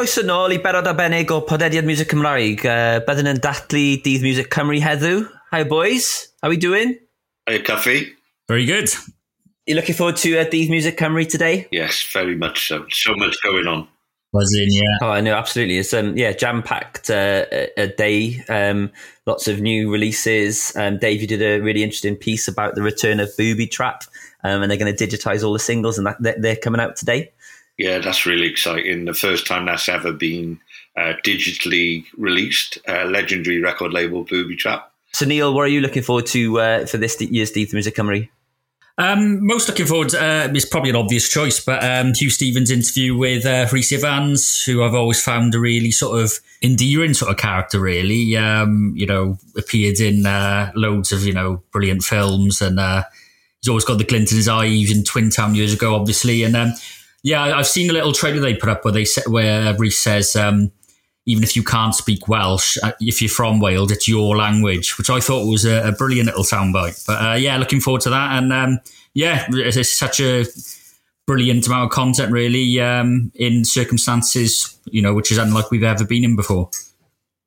croeso nôl i berod arbennig o podediad Music Cymraeg. Uh, byddwn yn datlu Dydd Music Cymru heddiw. Hi boys, how are we doing? Hi Coffee. Very good. You looking forward to uh, Dydd Music Cymru today? Yes, very much so. So much going on. Buzzing, yeah. Oh, I know, absolutely. It's um, yeah, jam-packed uh, a, a day. Um, lots of new releases. Um, Dave, you did a really interesting piece about the return of Booby Trap, um, and they're going to digitize all the singles, and that they're coming out today. Yeah, that's really exciting. The first time that's ever been uh, digitally released. Uh, legendary record label Booby Trap. So, Neil, what are you looking forward to uh, for this year's Dydd Music Cymru? Um, most looking forward uh, is probably an obvious choice, but um, Huw Stephens' interview with uh, Rhys Ifans, who I've always found a really sort of endearing sort of character. Really, um, you know, appeared in uh, loads of you know brilliant films, and uh, he's always got the glint in his eye. Even Twin Town years ago, obviously, and um, yeah, I've seen a little trailer they put up where they say, where Rhys says. Um, even if you can't speak Welsh, uh, if you're from Wales, it's your language, which I thought was a, a brilliant little soundbite. But uh, yeah, looking forward to that. And um, yeah, it's such a brilliant amount of content, really, um, in circumstances, you know, which is unlike we've ever been in before.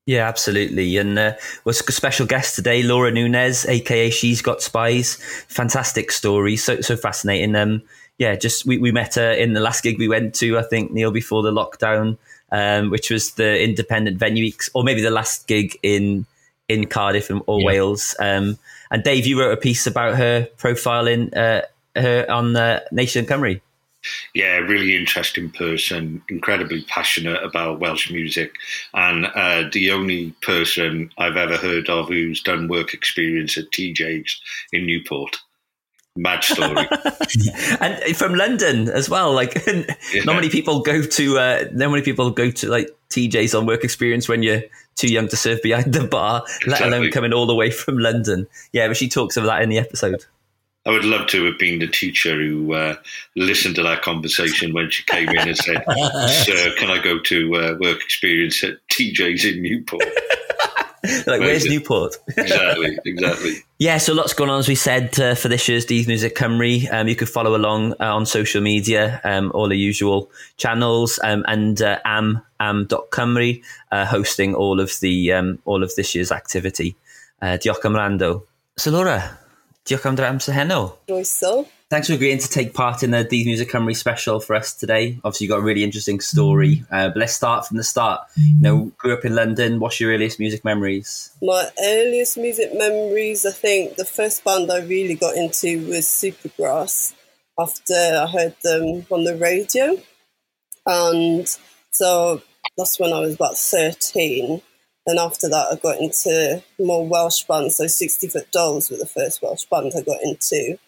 Yeah, absolutely. And uh, was a special guest today, Laura Nunez, aka She's Got Spies. Fantastic story, so so fascinating. Um, yeah, just we, we met her in the last gig we went to, I think, Neil, before the lockdown um, which was the independent venue, or maybe the last gig in in Cardiff or yeah. Wales. Um, and Dave, you wrote a piece about her profiling uh, her on uh, Nation Cymru. Yeah, really interesting person, incredibly passionate about Welsh music, and uh, the only person I've ever heard of who's done work experience at TJ's in Newport mad story. and from London as well. Like, yeah. not many people go to, uh, not many people go to like TJ's on work experience when you're too young to serve behind the bar, exactly. let alone coming all the way from London. Yeah, but she talks of that in the episode. I would love to have been the teacher who uh, listened to that conversation when she came in and said, "Sir, can I go to uh, work experience at TJ's in Newport?" like, where's Newport? exactly, exactly. Yeah, so lots going on, as we said, uh, for this year's Dydd Music Cymru. Um, you can follow along uh, on social media, um, all the usual channels, um, and uh, am am.cymru, uh, hosting all of the um, all of this year's activity. Uh, diolch am rando. So Laura, diolch am dy amser heno. Croeso. Thanks for agreeing to take part in the Dydd Music Cymru special for us today. Obviously, you got a really interesting story, uh, but let's start from the start. You know, grew up in London. What's your earliest music memories? My earliest music memories, I think the first band I really got into was Supergrass after I heard them on the radio. And so that's when I was about 13. Then after that, I got into more Welsh bands. So 60 Foot Dolls were the first Welsh band I got into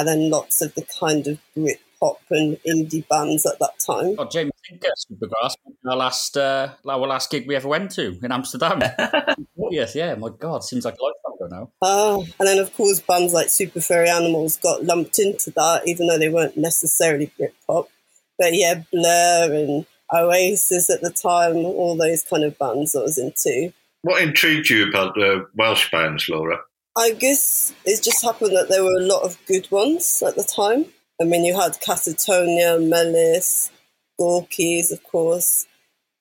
and then lots of the kind of Brit pop and indie bands at that time. Oh, James Tinker, Supergrass, our last uh, our last gig we ever went to in Amsterdam. yes, yeah, my God, seems like a lifetime ago now. Oh, and then of course bands like Super Furry Animals got lumped into that, even though they weren't necessarily Brit pop. But yeah, Blur and Oasis at the time, all those kind of bands I was into. What intrigued you about the Welsh bands, Laura? I guess it just happened that there were a lot of good ones at the time. I mean, you had Catatonia, Melys, Gorky's, of course,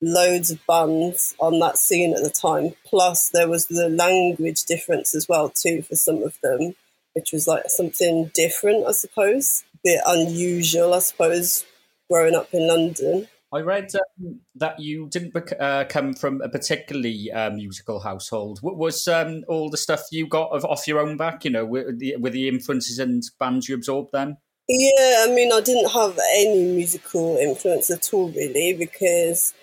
loads of bands on that scene at the time. Plus, there was the language difference as well, too, for some of them, which was like something different, I suppose. A bit unusual, I suppose, growing up in London. I read um, that you didn't uh, come from a particularly uh, musical household. What Was um, all the stuff you got of, off your own back? You know, were the, were the influences and bands you absorbed then? Yeah, I mean, I didn't have any musical influence at all, really, because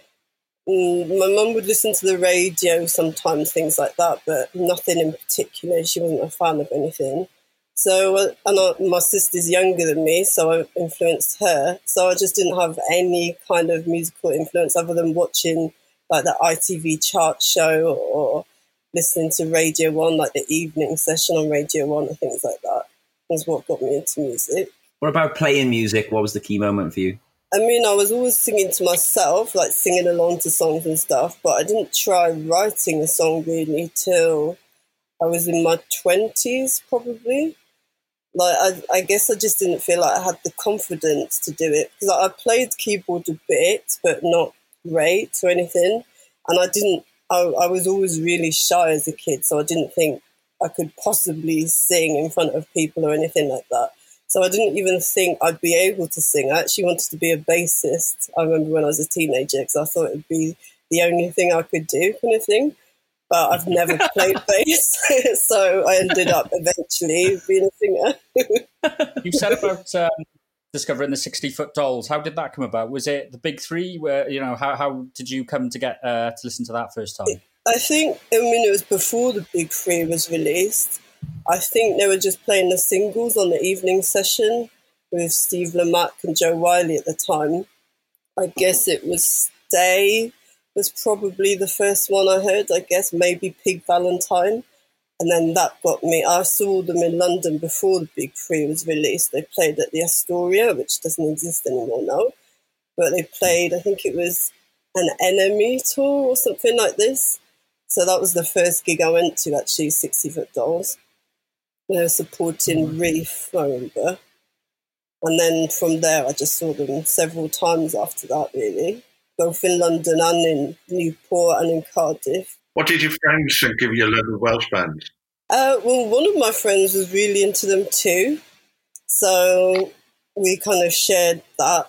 mm, my mum would listen to the radio sometimes, things like that, but nothing in particular. She wasn't a fan of anything. So, uh, and my sister's younger than me, so I influenced her. So I just didn't have any kind of musical influence other than watching like the ITV chart show or listening to Radio One, like the evening session on Radio One and things like that. Was what got me into music. What about playing music? What was the key moment for you? I mean, I was always singing to myself, like singing along to songs and stuff, but I didn't try writing a song really till I was in my 20s, probably like I, I, guess I just didn't feel like I had the confidence to do it because I played keyboard a bit, but not great or anything. And I didn't, I, I was always really shy as a kid, so I didn't think I could possibly sing in front of people or anything like that. So I didn't even think I'd be able to sing. I actually wanted to be a bassist. I remember when I was a teenager because I thought it'd be the only thing I could do, kind of thing. But I've never played bass, so I ended up eventually being a singer. you said about um, discovering the sixty foot dolls. How did that come about? Was it the big three? Where you know how how did you come to get uh, to listen to that first time? I think I mean it was before the big three was released. I think they were just playing the singles on the evening session with Steve Lamacq and Jo Whiley at the time. I guess it was Stay was probably the first one I heard. I guess maybe Pig Valentine. And then that got me. I saw them in London before the Big Three was released. They played at the Astoria, which doesn't exist anymore now. But they played, I think it was an NME tour or something like this. So that was the first gig I went to, actually, 60 Foot Dolls. They were supporting mm. Reef, I remember. And then from there, I just saw them several times after that, really, both in London and in Newport and in Cardiff. What did your friends think of your little Welsh band? Uh, well, one of my friends was really into them too. So we kind of shared that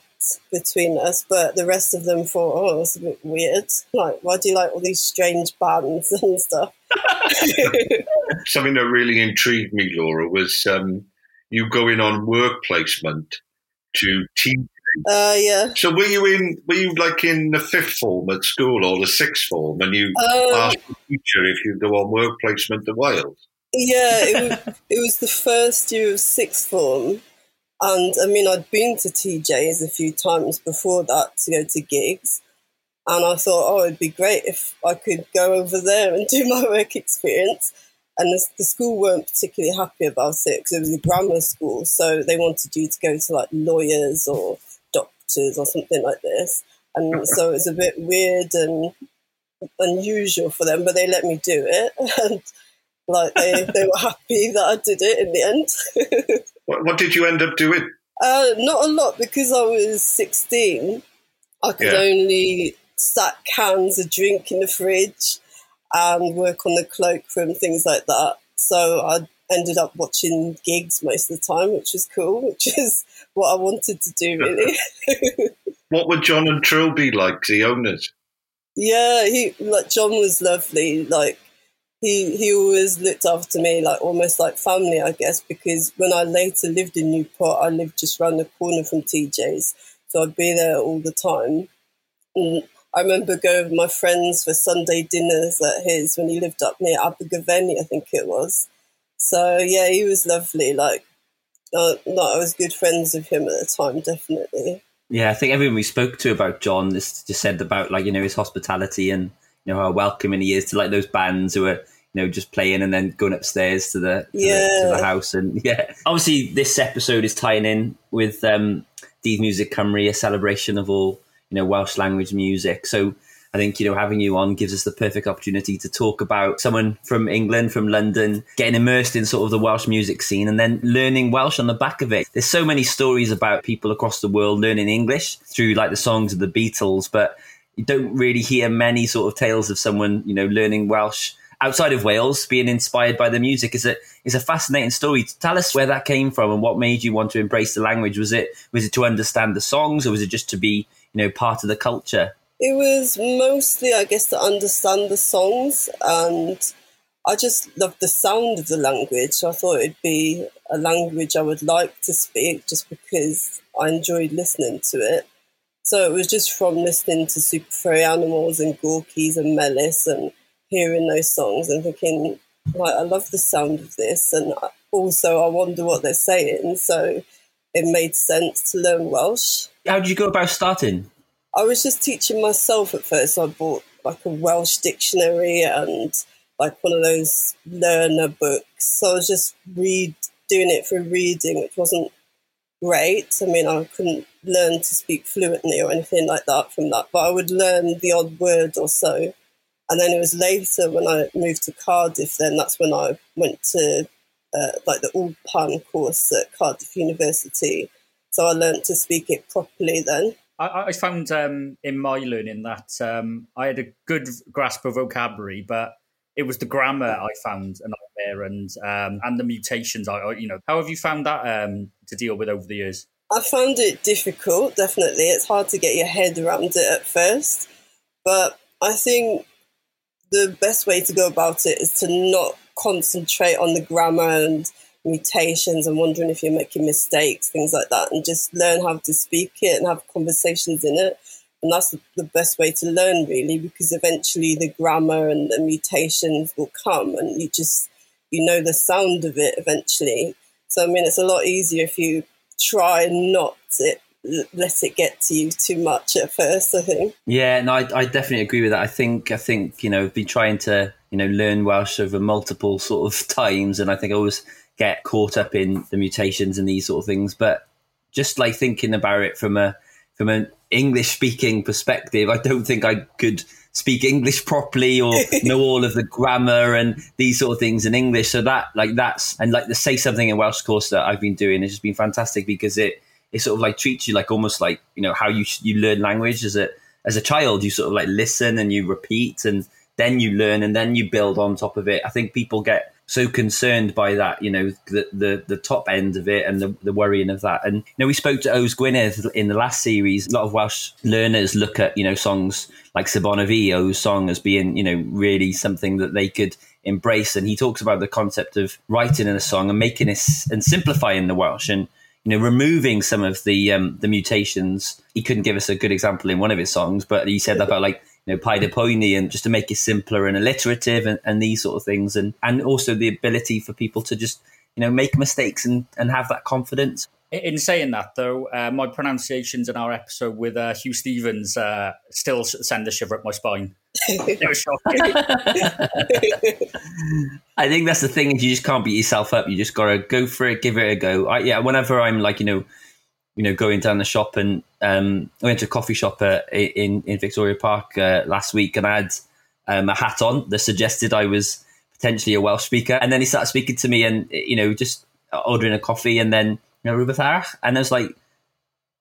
between us, but the rest of them thought, oh, it's a bit weird. Like, why do you like all these strange bands and stuff? Something that really intrigued me, Laura, was um, you going on work placement to teach. Uh, yeah. So were you in? Were you like in the fifth form at school or the sixth form, and you Um, asked the teacher if you go on work placement to Wales? Yeah, it was, it was the first year of sixth form. And I mean, I'd been to TJ's a few times before that to go to gigs. And I thought, oh, it'd be great if I could go over there and do my work experience. And the, the school weren't particularly happy about it because it was a grammar school. So they wanted you to go to like lawyers or doctors or something like this. And so it was a bit weird and unusual for them, but they let me do it. And like they, they were happy that I did it in the end. What, what did you end up doing? uh, not a lot because I was 16. I could Yeah. only stack cans of drink in the fridge and work on the cloakroom, things like that. So I ended up watching gigs most of the time, which was cool, which is what I wanted to do, really. What would John and Trill be like, the owners? Yeah, he like John was lovely. Like he he always looked after me like almost like family, I guess, because when I later lived in Newport, I lived just round the corner from TJ's, so I'd be there all the time. And I remember going with my friends for Sunday dinners at his when he lived up near Abergavenny, I think it was. So yeah, he was lovely. Like, uh, no, I was good friends with him at the time, definitely. Yeah, I think everyone we spoke to about John just, just said about like you know his hospitality and you know how welcoming he is to like those bands who are you know just playing and then going upstairs to the to, the, to Yeah. the house and yeah. Obviously, this episode is tying in with um, Dydd Music Cymru, a celebration of all you know Welsh language music. So I think you know having you on gives us the perfect opportunity to talk about someone from England, from London, getting immersed in sort of the Welsh music scene, and then learning Welsh on the back of it. There's so many stories about people across the world learning English through like the songs of the Beatles, but you don't really hear many sort of tales of someone you know learning Welsh outside of Wales, being inspired by the music. is a a fascinating story. Tell us where that came from and what made you want to embrace the language. Was it was it to understand the songs, or was it just to be you know part of the culture? It was mostly, I guess, to understand the songs, and I just loved the sound of the language. I thought it'd be a language I would like to speak just because I enjoyed listening to it. So it was just from listening to Super Furry Animals and Gorky's and Melys and hearing those songs and thinking, like, I love the sound of this, and also I wonder what they're saying. So it made sense to learn Welsh. How did you go about starting? I was just teaching myself at first. I bought like a Welsh dictionary and like one of those learner books. So I was just read doing it for reading, which wasn't great. I mean, I couldn't learn to speak fluently or anything like that from that, but I would learn the odd word or so. And then it was later when I moved to Cardiff. Then that's when I went to uh, like the Ulpan course at Cardiff University. So I learned to speak it properly then. I, I found um, in my learning that um, I had a good grasp of vocabulary, but it was the grammar I found a nightmare and um, and the mutations. I, you know, how have you found that um, to deal with over the years? I found it difficult. Definitely, it's hard to get your head around it at first, but I think the best way to go about it is to not concentrate on the grammar and mutations and wondering if you're making mistakes, things like that, and just learn how to speak it and have conversations in it. And that's the, best way to learn, really, because eventually the grammar and the mutations will come and you just, you know, the sound of it eventually. So, I mean, it's a lot easier if you try and not let it get to you too much at first. I think. Yeah, no, I, I definitely agree with that. I think I think you know, I've been trying to you know learn Welsh over multiple sort of times, and I think I always get caught up in the mutations and these sort of things. But just like thinking about it from a from an English speaking perspective, I don't think I could speak English properly or know all of the grammar and these sort of things in English. So that like that's and like the say something in Welsh course that I've been doing has just been fantastic because it it sort of like treats you like almost like you know how you you learn language as a as a child. You sort of like listen and you repeat and then you learn and then you build on top of it. I think people get so concerned by that, you know, the the, the top end of it and the, the worrying of that. And you know, we spoke to Yws Gwynedd in the last series. A lot of Welsh learners look at you know songs like Sebona Fi, O's song, as being you know really something that they could embrace. And he talks about the concept of writing in a song and making it and simplifying the Welsh and you know, removing some of the um, the mutations. He couldn't give us a good example in one of his songs, but he said about like you know, Paid y Poeni and just to make it simpler and alliterative and, and these sort of things. And, and also the ability for people to just, you know, make mistakes and, and have that confidence. In saying that, though, uh, my pronunciations in our episode with uh, Huw Stephens uh, still send a shiver up my spine. it was shocking. I think that's the thing. You just can't beat yourself up. You just got to go for it, give it a go. I, yeah, whenever I'm like, you know, you know, going down the shop and um, I went to a coffee shop uh, in in Victoria Park uh, last week, and I had um, a hat on that suggested I was potentially a Welsh speaker. And then he started speaking to me, and you know, just ordering a coffee, and then you know, Rupert and I was like,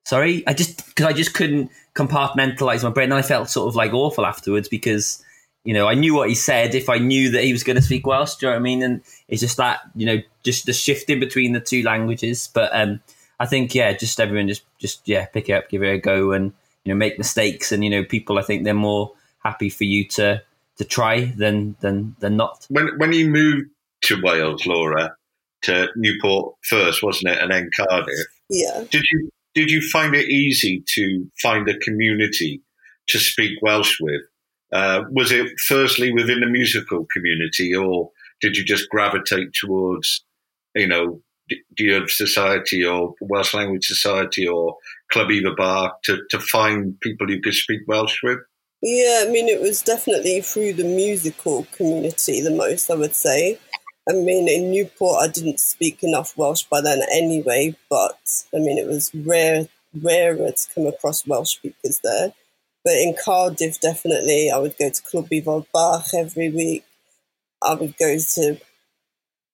sorry, I just because I just couldn't compartmentalize my brain, and I felt sort of like awful afterwards because you know, I knew what he said if I knew that he was going to speak Welsh. Do you know what I mean? And it's just that, you know, just the shifting between the two languages. But um, I think yeah, just everyone just just yeah, pick it up, give it a go, and you know make mistakes. And you know, people I think they're more happy for you to to try than than than not. When when you moved to Wales, Laura, to Newport first, wasn't it, and then Cardiff? Yeah. Did you did you find it easy to find a community to speak Welsh with? Uh, was it firstly within the musical community, or did you just gravitate towards, you know, Duod Society or Welsh Language Society or Club Ifor Bach to, to find people you could speak Welsh with? Yeah, I mean, it was definitely through the musical community the most, I would say. I mean, in Newport, I didn't speak enough Welsh by then anyway, but I mean, it was rare, rarer to come across Welsh speakers there. But in Cardiff, definitely, I would go to Club Ifor Bach every week. I would go to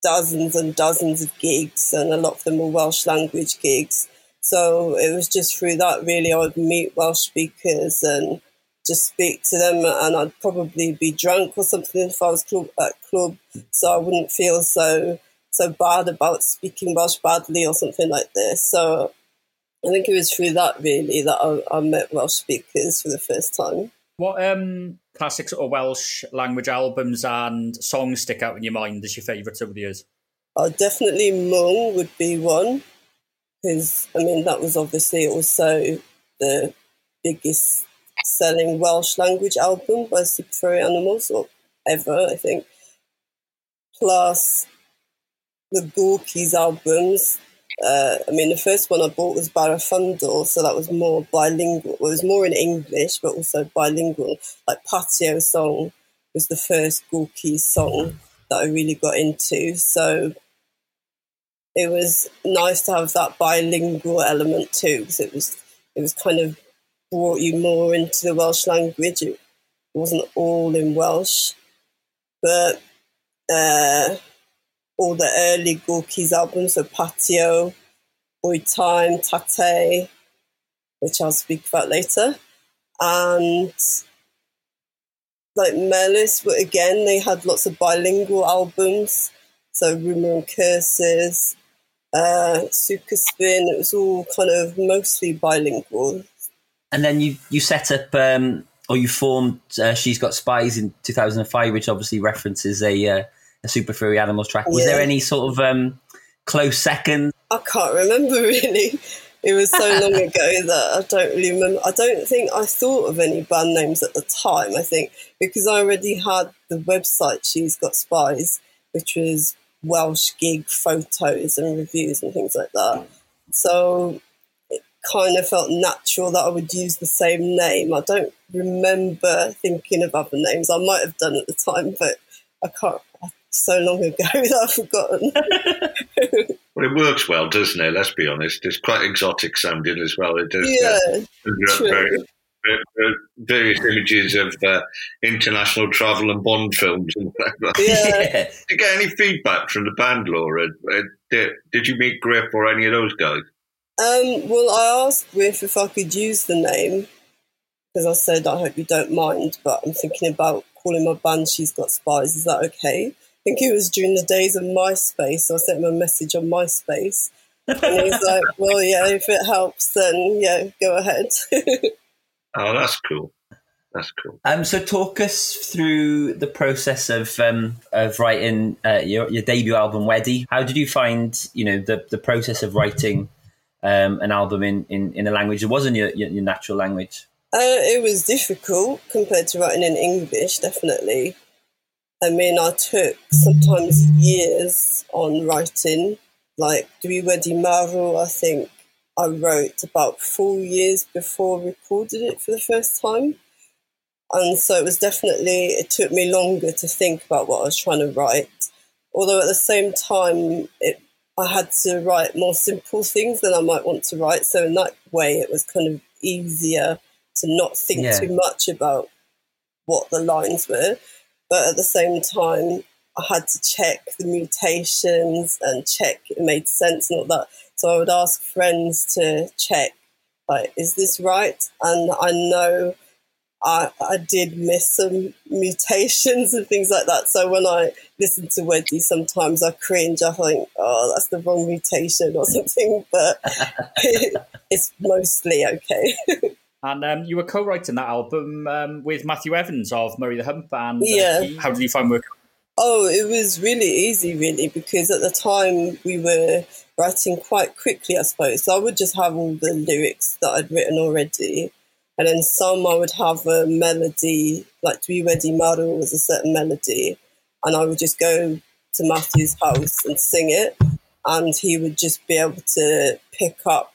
dozens and dozens of gigs, and a lot of them were Welsh language gigs. So it was just through that really I would meet Welsh speakers and just speak to them, and I'd probably be drunk or something if I was club, at club, so I wouldn't feel so so bad about speaking Welsh badly or something like this. So I think it was through that really that I, I met Welsh speakers for the first time. What um, classic sort of Welsh language albums and songs stick out in your mind as your favourites over the years? Uh, definitely Mwng would be one, because I mean that was obviously also the biggest selling Welsh language album by Super Animals or ever, I think. Plus the Gorky's albums, uh, I mean, the first one I bought was Barafundle, so that was more bilingual. It was more in English, but also bilingual. Like Patio Song was the first Gorky song that I really got into. So it was nice to have that bilingual element too, because it was it was kind of brought you more into the Welsh language. It wasn't all in Welsh, but. Uh, all the early Gorky's albums, so Patio, Bwyd Time, Tatay, which I'll speak about later. And like Melys, but again, they had lots of bilingual albums. So Rumor and Curses, uh, Super Spin, it was all kind of mostly bilingual. And then you, you set up, um, or you formed uh, She's Got Spies in 2005, which obviously references a, uh, a Super Furry Animals track. Was yeah. there any sort of um, close second? I can't remember really. It was so long ago that I don't really remember. I don't think I thought of any band names at the time. I think because I already had the website She's Got Spies, which was Welsh gig photos and reviews and things like that. So it kind of felt natural that I would use the same name. I don't remember thinking of other names. I might have done at the time, but I can't. So long ago that I've forgotten. well, it works well, doesn't it? Let's be honest. It's quite exotic sounding as well. It does. Yeah, uh, very, various images of uh, international travel and Bond films and Yeah. did you get any feedback from the band, Laura? Uh, did, did you meet Gruff or any of those guys? Um, well, I asked Gruff if I could use the name because I said I hope you don't mind, but I'm thinking about calling my band She's Got Spies. Is that okay? I think it was during the days of MySpace. So I sent him a message on MySpace. and he's like, well, yeah, if it helps, then yeah, go ahead. Oh, that's cool. That's cool. Um, so talk us through the process of um, of writing uh, your, your debut album, Wedi. How did you find, you know, the, the process of writing um, an album in, in, in a language that wasn't your, your, your natural language? Uh, it was difficult compared to writing in English, definitely. I mean, I took sometimes years on writing, like Dwi Wedi Marw, I think I wrote about four years before I recorded it for the first time. And so it was definitely, it took me longer to think about what I was trying to write. Although at the same time, it, I had to write more simple things than I might want to write. So in that way, it was kind of easier to not think yeah. too much about what the lines were. But at the same time, I had to check the mutations and check it made sense and all that. So I would ask friends to check, like, is this right? And I know I, I did miss some mutations and things like that. So when I listen to Wedi, sometimes I cringe. I think, oh, that's the wrong mutation or something, but it's mostly okay. And um, you were co-writing that album um, with Matthew Evans of Murry the Hump. And uh, yeah. how did you find working? Oh, it was really easy, really, because at the time we were writing quite quickly, I suppose. So I would just have all the lyrics that I'd written already. And then some I would have a melody, like Dwi Wedi Marw was a certain melody. And I would just go to Matthew's house and sing it. And he would just be able to pick up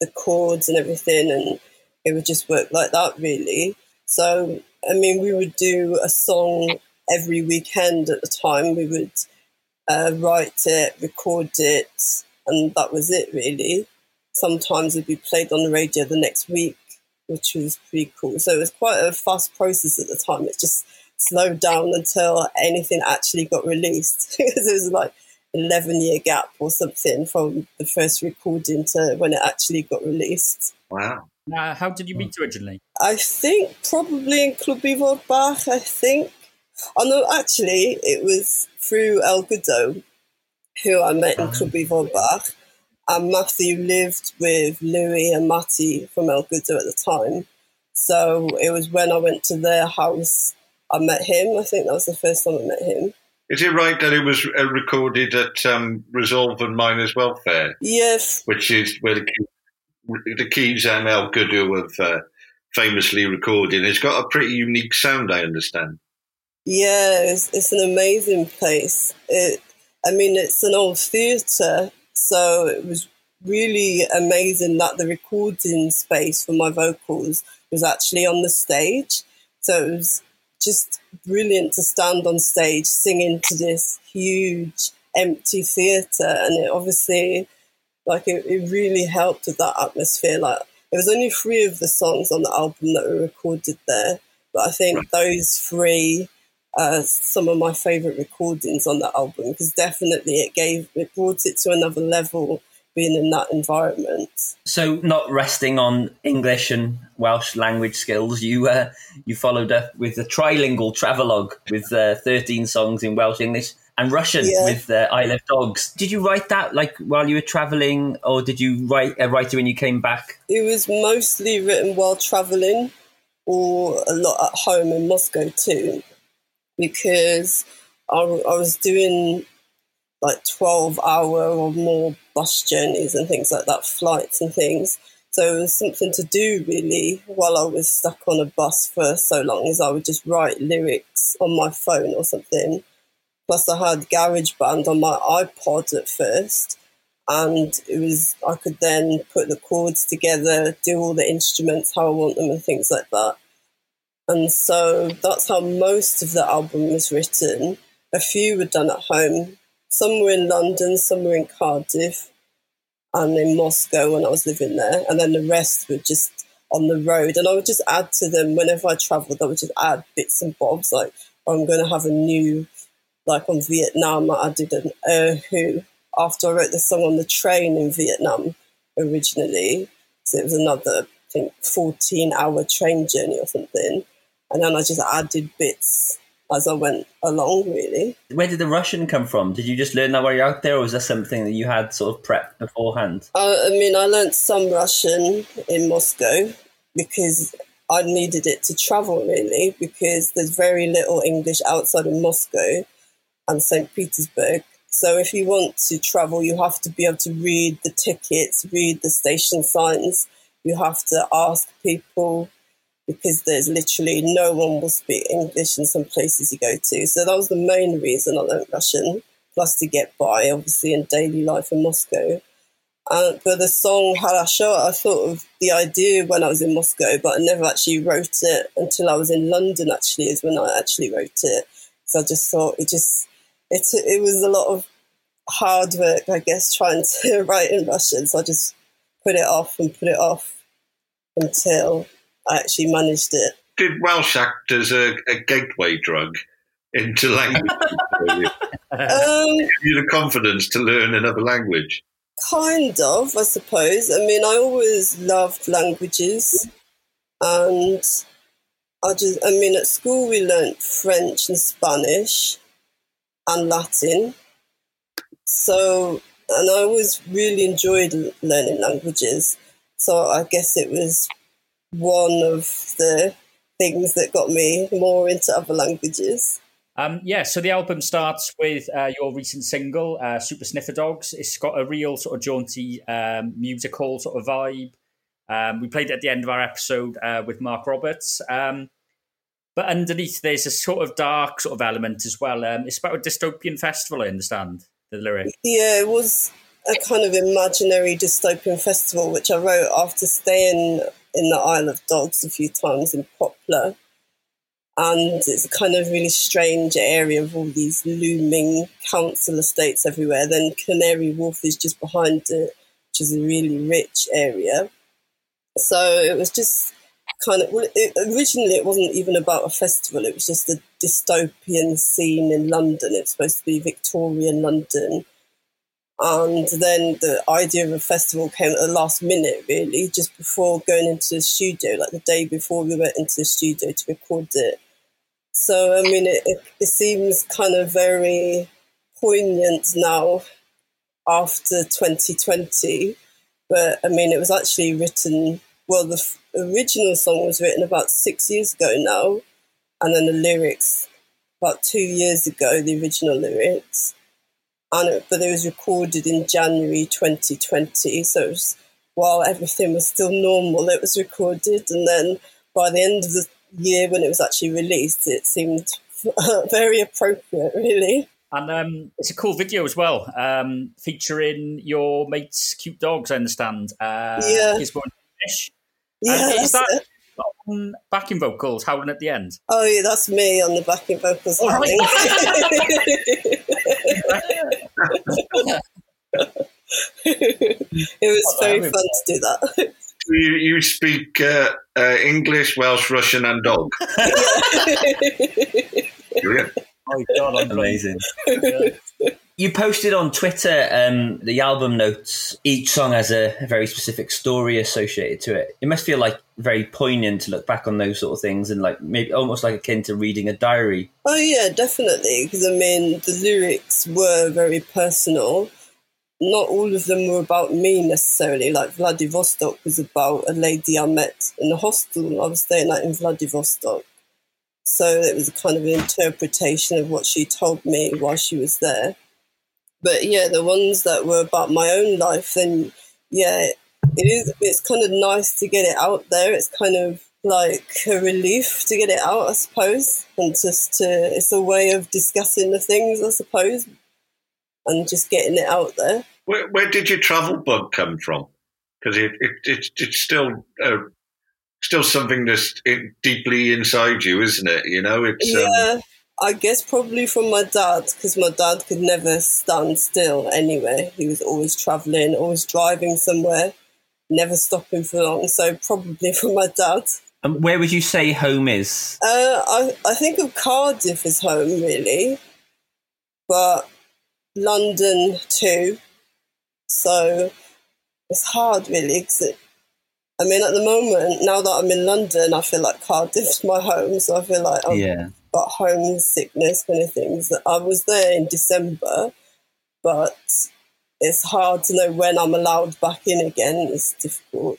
the chords and everything. And it would just work like that, really. So, I mean, we would do a song every weekend at the time. We would uh, write it, record it, and that was it really. Sometimes it'd be played on the radio the next week, which was pretty cool. So it was quite a fast process at the time. It just slowed down until anything actually got released because it was like 11 year gap or something from the first recording to when it actually got released. Wow. Uh, how did you meet originally? I think probably in Club Ifor Bach, I think. Oh no, actually, it was through El Goodo, who I met in Club Ifor Bach, and Matthew lived with Louis and Matty from El Goodo at the time. So it was when I went to their house, I met him. I think that was the first time I met him. Is it right that it was uh, recorded at um, Resolven Miners Welfare? Yes. Which is where the, the Keys and El Goodo have uh, famously recorded. It's got a pretty unique sound, I understand. Yeah, it's, it's an amazing place. It, I mean, it's an old theatre, so it was really amazing that the recording space for my vocals was actually on the stage. So it was just brilliant to stand on stage singing to this huge empty theatre, and it obviously, like, it, it really helped with that atmosphere. Like, there was only three of the songs on the album that were recorded there, but I think those three uh, some of my favorite recordings on that album because definitely it gave it brought it to another level being in that environment. So, not resting on English and Welsh language skills, you uh, you followed up with a trilingual travelogue with uh, 13 songs in Welsh, English, and Russian Yeah. with uh, Isle of Dogs. Did you write that like while you were traveling, or did you write uh, write it when you came back? It was mostly written while traveling or a lot at home in Moscow too, because I, I was doing like 12 hour or more bus journeys and things like that, flights and things. So it was something to do really while I was stuck on a bus for so long as I would just write lyrics on my phone or something. Plus I had GarageBand on my iPod at first and it was I could then put the chords together, do all the instruments how I want them and things like that. And so that's how most of the album was written. A few were done at home. Some were in London, some were in Cardiff and in Moscow when I was living there. And then the rest were just on the road. And I would just add to them whenever I travelled, I would just add bits and bobs like I'm going to have a new, like on Vietnam, I did an Er Who after I wrote the song on the train in Vietnam originally. So it was another, I think, 14 hour train journey or something. And then I just added bits as I went along, really. Where did the Russian come from? Did you just learn that while you're out there, or was that something that you had sort of prepped beforehand? I, I mean, I learned some Russian in Moscow because I needed it to travel, really, because there's very little English outside of Moscow and St. Petersburg. So if you want to travel, you have to be able to read the tickets, read the station signs. You have to ask people because there's literally no one will speak English in some places you go to. So that was the main reason I learned Russian, plus to get by, obviously, in daily life in Moscow. Uh, but the song Harasho, I thought of the idea when I was in Moscow, but I never actually wrote it until I was in London, actually, is when I actually wrote it. So I just thought it just, it, it was a lot of hard work, I guess, trying to write in Russian. So I just put it off and put it off until I actually managed it. Did Welsh act as a, a gateway drug into language? you? Um, Give you the confidence to learn another language. Kind of, I suppose. I mean, I always loved languages, and I just, I mean, at school we learnt French and Spanish and Latin. So, and I always really enjoyed learning languages. So I guess it was one of the things that got me more into other languages. Um, yeah, so the album starts with uh, your recent single, uh, Super Sniffer Dogs. It's got a real sort of jaunty um, musical sort of vibe. Um, we played it at the end of our episode uh, with Mark Roberts. Um, but underneath, there's a sort of dark sort of element as well. Um, it's about a dystopian festival, I understand, the lyric. Yeah, it was a kind of imaginary dystopian festival, which I wrote after staying in the Isle of Dogs a few times in Poplar. And it's a kind of really strange area of all these looming council estates everywhere. Then Canary Wharf is just behind it, which is a really rich area. So it was just kind of well, it, originally it wasn't even about a festival it was just a dystopian scene in london It's supposed to be victorian london. And then the idea of a festival came at the last minute really just before going into the studio like the day before we went into the studio to record it. So i mean it, it, it seems kind of very poignant now after 2020 but i mean it was actually written well the original song was written about six years ago now, and then the lyrics about two years ago, the original lyrics. And it, but it was recorded in January 2020, so it was, while everything was still normal, it was recorded, and then by the end of the year when it was actually released, it seemed very appropriate, really. And um, it's a cool video as well, um, featuring your mate's cute dogs, I understand. Uh, Yeah. Fish. Yeah, that's is that on backing vocals howling at the end? Oh yeah, that's me on the backing vocals. All right. it was Well, very fun to do that. You, you speak uh, uh, English, Welsh, Russian, and dog. Brilliant. Oh, God, I'm Amazing. You posted on Twitter um, the album notes. Each song has a, a, very specific story associated to it. It must feel like very poignant to look back on those sort of things and like maybe almost like akin to reading a diary. Oh yeah, definitely. Because I mean, the lyrics were very personal. Not all of them were about me necessarily. Like Vladivostok was about a lady I met in a hostel. I was staying at in Vladivostok. So it was a kind of an interpretation of what she told me while she was there. But yeah, the ones that were about my own life, then yeah, it is. It's kind of nice to get it out there. It's kind of like a relief to get it out, I suppose, and just to. It's a way of discussing the things, I suppose, and just getting it out there. Where, where did your travel bug come from? Because it, it, it, it's still uh, still something that's deeply inside you, isn't it? You know, it's um, yeah. Um, I guess probably from my dad because my dad could never stand still anywhere. He was always traveling, always driving somewhere, never stopping for long. So probably from my dad. And where would you say home is? Uh, I I think of Cardiff as home really, but London too. So it's hard really I mean, at the moment, now that I'm in London, I feel like Cardiff's my home. So I feel like I've yeah. Got homesickness kind of things. That I was there in December, but it's hard to know when I'm allowed back in again. It's difficult.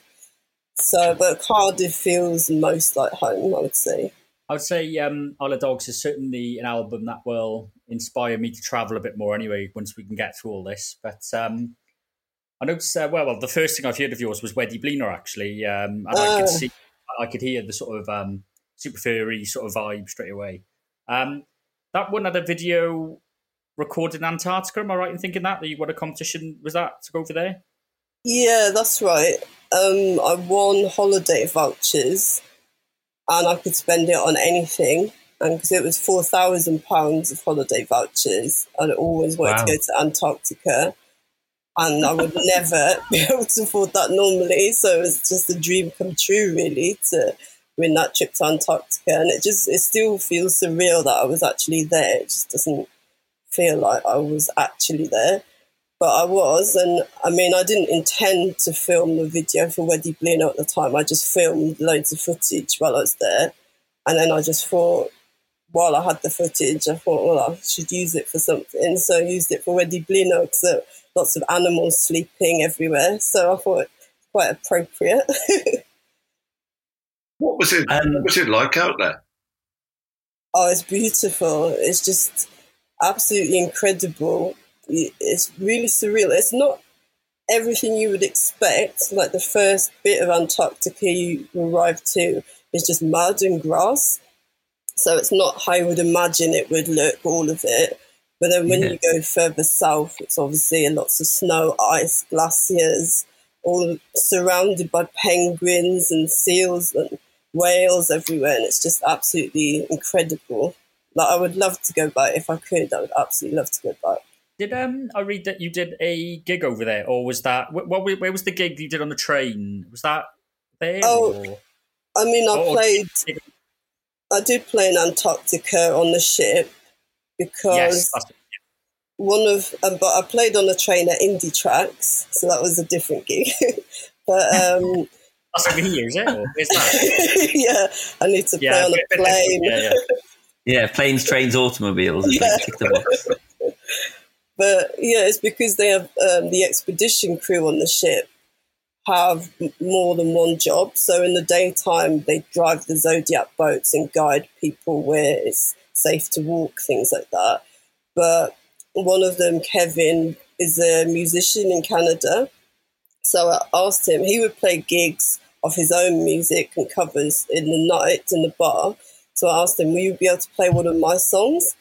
So, but Cardiff feels most like home, I would say. I would say um, Isle of Dogs is certainly an album that will inspire me to travel a bit more anyway once we can get through all this. But um, I noticed, uh, well, well, the first thing I've heard of yours was Wedi Blino, actually. Um, and I could oh. see, I could hear the sort of um, super furry sort of vibe straight away. Um, that one had a video recorded in Antarctica. Am I right in thinking that? That you won a competition, was that to go over there? Yeah, that's right. Um, I won holiday vouchers and I could spend it on anything. And because it was £4,000 of holiday vouchers, I'd always wanted wow. to go to Antarctica and I would never be able to afford that normally. So it was just a dream come true, really, to win that trip to Antarctica. And it just it still feels surreal that I was actually there. It just doesn't feel like I was actually there. But I was, and I mean, I didn't intend to film the video for Wedi Blino at the time. I just filmed loads of footage while I was there. And then I just thought, while I had the footage, I thought, well, I should use it for something. So I used it for Wedi Blino because lots of animals sleeping everywhere. So I thought quite appropriate. what was it? Um, what was it like out there? Oh, it's beautiful. It's just absolutely incredible. It's really surreal. It's not everything you would expect. Like the first bit of Antarctica you arrive to is just mud and grass. So it's not how you would imagine it would look, all of it. But then when yeah. you go further south, it's obviously lots of snow, ice, glaciers, all surrounded by penguins and seals and whales everywhere. And it's just absolutely incredible. Like I would love to go back if I could. I would absolutely love to go back. Did um I read that you did a gig over there, or was that what? Where was the gig you did on the train? Was that there? Oh, or? I mean, I oh, played. I did play in Antarctica on the ship, because yes, one of um, but I played on a train at Indietracks, so that was a different gig. but um, that's over here, is it? Or is that? yeah, I need to yeah, play on a plane. Yeah, yeah. yeah, planes, trains, automobiles. Yeah. but yeah, it's because they have um, the expedition crew on the ship have more than one job. So in the daytime, they drive the Zodiac boats and guide people where it's safe to walk, things like that. But one of them, Kevin, is a musician in Canada. So I asked him, he would play gigs of his own music and covers in the night in the bar. So I asked him, Will you be able to play one of my songs?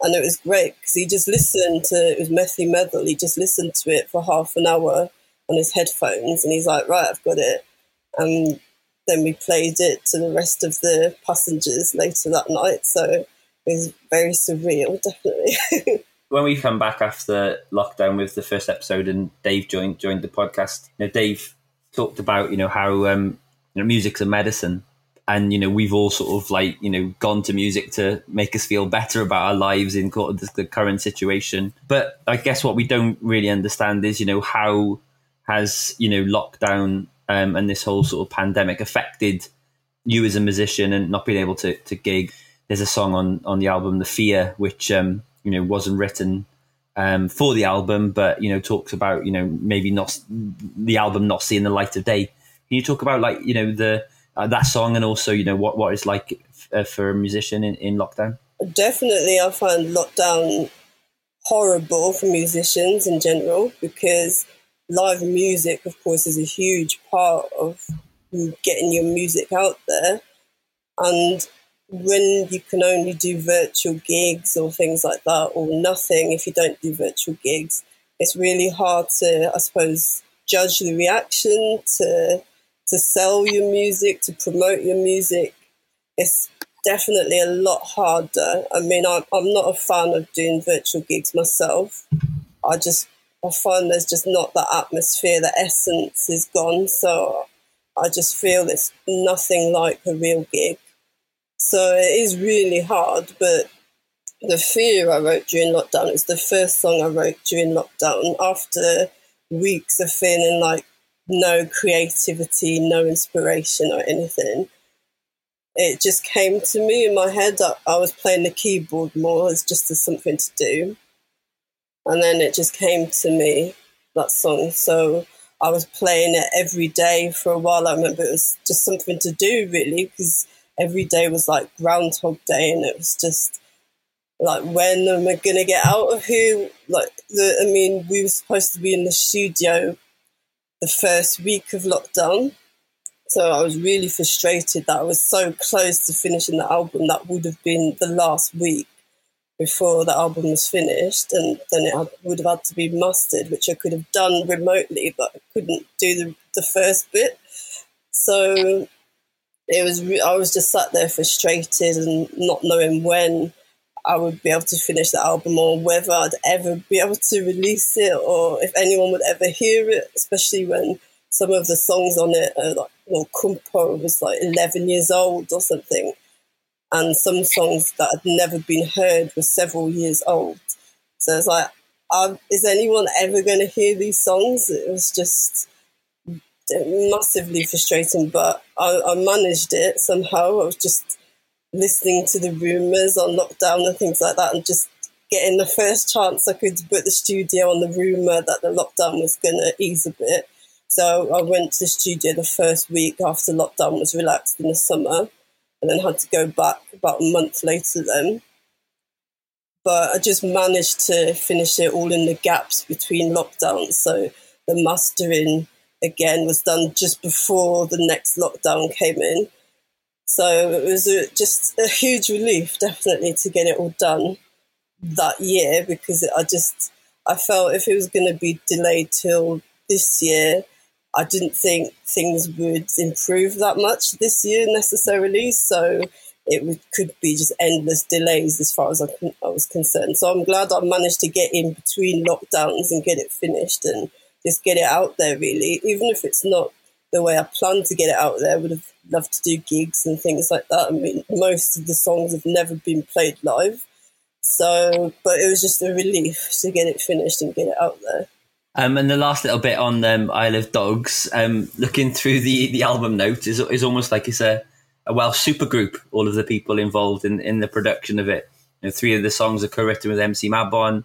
And it was great because he just listened to it was Methy Metal. He just listened to it for half an hour on his headphones and he's like, Right, I've got it. And then we played it to the rest of the passengers later that night. So it was very surreal, definitely. when we come back after lockdown with the first episode and Dave joined joined the podcast, you Dave talked about you know how um, you know music's a medicine, and you know we've all sort of like you know gone to music to make us feel better about our lives in the, current situation. But i guess what we don't really understand is you know how has you know lockdown um, and this whole sort of pandemic affected you as a musician and not being able to, to gig. There's a song on on the album the fear which um, you know wasn't written um, for the album but you know talks about you know maybe not the album not seeing the light of day. Can you talk about like you know the uh, that song and also you know what what it's like uh, for a musician in, in lockdown? Definitely i find lockdown horrible for musicians in general because live music of course is a huge part of getting your music out there. And when you can only do virtual gigs or things like that or nothing if you don't do virtual gigs it's really hard to i suppose judge the reaction to to sell your music, to promote your music, it's definitely a lot harder. I mean, I'm, I'm not a fan of doing virtual gigs myself. I just, I find there's just not that atmosphere, the essence is gone. So I just feel it's nothing like a real gig. So it is really hard, but the fear I wrote during lockdown is the first song I wrote during lockdown after weeks of feeling like no creativity, no inspiration or anything. It just came to me in my head. I, I was playing the keyboard more as just as something to do. And then it just came to me, that song. So I was playing it every day for a while. I remember it was just something to do, really, because every day was like Groundhog Day, and it was just like, when am I to get out of here? Like, the, I mean, we were supposed to be in the studio the first week of lockdown. So I was really frustrated that I was so close to finishing the album. That would have been the last week before the album was finished, and then it would have had to be mastered, which I could have done remotely, but I couldn't do the, the first bit. So it was I was just sat there frustrated and not knowing when I would be able to finish the album or whether I'd ever be able to release it or if anyone would ever hear it, especially when some of the songs on it are like, well, Kumpo was like 11 years old or something. And some songs that had never been heard were several years old. So it's like, um, is anyone ever going to hear these songs? It was just massively frustrating, but I, I managed it somehow. I was just listening to the rumours on lockdown and things like that, and just getting the first chance I could put the studio on the rumour that the lockdown was going to ease a bit. So I went to the studio the first week after lockdown was relaxed in the summer, and then had to go back about a month later then. But I just managed to finish it all in the gaps between lockdowns. So the mastering again was done just before the next lockdown came in. So it was a, just a huge relief, definitely, to get it all done that year because I just I felt if it was going to be delayed till this year, I didn't think things would improve that much this year necessarily. So it would, could be just endless delays as far as I, I was concerned. So I'm glad I managed to get in between lockdowns and get it finished and just get it out there. Really, even if it's not the way I planned to get it out there, I would have loved to do gigs and things like that. I mean, most of the songs have never been played live. So, but it was just a relief to get it finished and get it out there. Um, and the last little bit on um, Isle of Dogs, um, looking through the, the album notes is, is almost like it's a, a Welsh supergroup, all of the people involved in, in the production of it. You know, three of the songs are co-written with MC Mabon,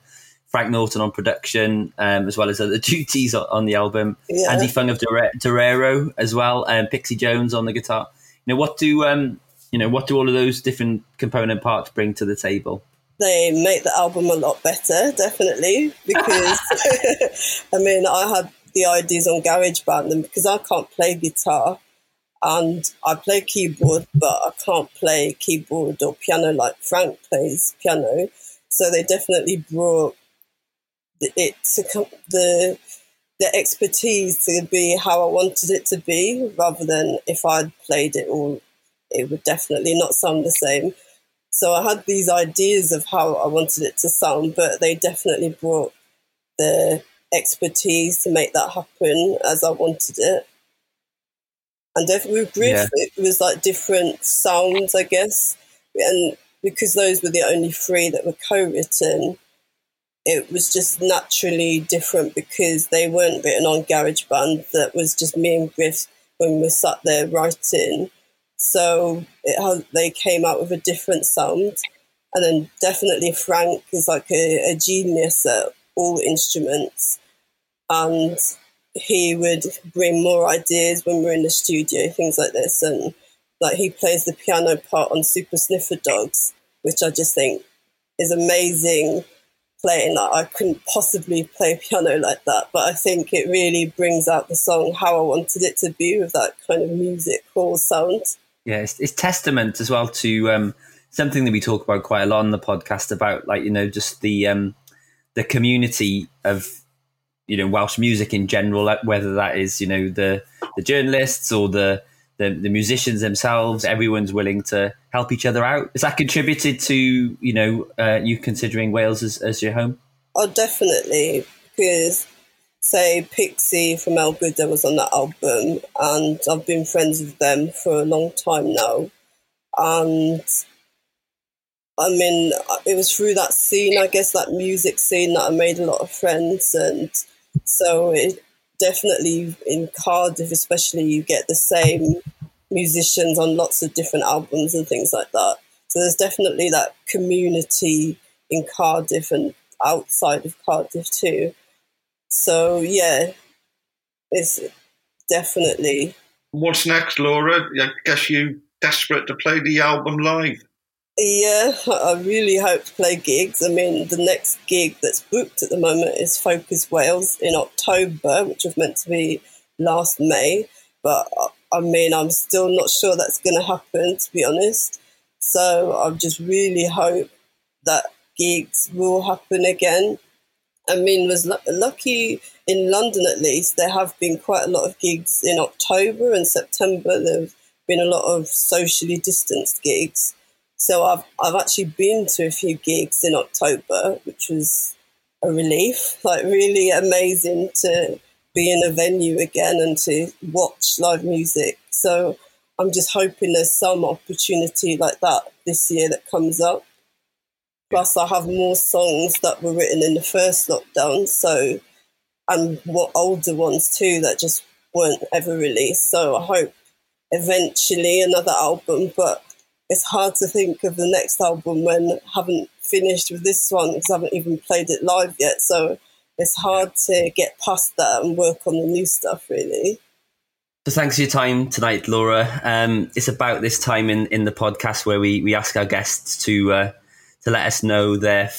Frank Naughton on production, um, as well as other duties on, on the album. Yeah. Andy Fung of Dorero as well, and Pixie Jones on the guitar. You know, what do um, you know? What do all of those different component parts bring to the table? They make the album a lot better, definitely, because I mean, I had the ideas on GarageBand, and because I can't play guitar and I play keyboard, but I can't play keyboard or piano like Frank plays piano. So they definitely brought it to the the expertise to be how I wanted it to be, rather than if I'd played it all, it would definitely not sound the same. So I had these ideas of how I wanted it to sound, but they definitely brought the expertise to make that happen as I wanted it. And with Gruff, yeah. it was like different sounds, I guess. And because those were the only three that were co-written, it was just naturally different because they weren't written on GarageBand. That was just me and Gruff when we sat there writing. So it they came out with a different sound. And then definitely Frank is like a, a genius at all instruments. And he would bring more ideas when we're in the studio, things like this. And like he plays the piano part on Super Sniffer Dogs, which I just think is amazing playing that. I couldn't possibly play piano like that, but I think it really brings out the song how I wanted it to be with that kind of music hall sound. Yeah, it's, it's testament as well to um, something that we talk about quite a lot on the podcast about, like you know, just the um, the community of you know Welsh music in general, whether that is you know the the journalists or the the, the musicians themselves, everyone's willing to help each other out. Has that contributed to you know uh, you considering Wales as, as your home? Oh, definitely, because say Pixie from El Buddha was on that album, and I've been friends with them for a long time now, and I mean, it was through that scene, I guess, that music scene that I made a lot of friends, and so it definitely in Cardiff, especially, you get the same musicians on lots of different albums and things like that. So there's definitely that community in Cardiff and outside of Cardiff too. So yeah, it's definitely. What's next, Laura? I guess you desperate to play the album live. Yeah, I really hope to play gigs. I mean, the next gig that's booked at the moment is Focus Wales in October, which was meant to be last May. But I mean, I'm still not sure that's going to happen, to be honest. So I just really hope that gigs will happen again. I mean, was lucky in London at least. There have been quite a lot of gigs in October and September. There've been a lot of socially distanced gigs so I've I've actually been to a few gigs in October, which was a relief. Like really amazing to be in a venue again and to watch live music. So I'm just hoping there's some opportunity like that this year that comes up. Plus, I have more songs that were written in the first lockdown, so and what older ones too that just weren't ever released. So I hope eventually another album, but it's hard to think of the next album when I haven't finished with this one because I haven't even played it live yet. So it's hard to get past that and work on the new stuff, really. So thanks for your time tonight, Laura. Um, it's about this time in, in the podcast where we, we ask our guests to uh, to let us know their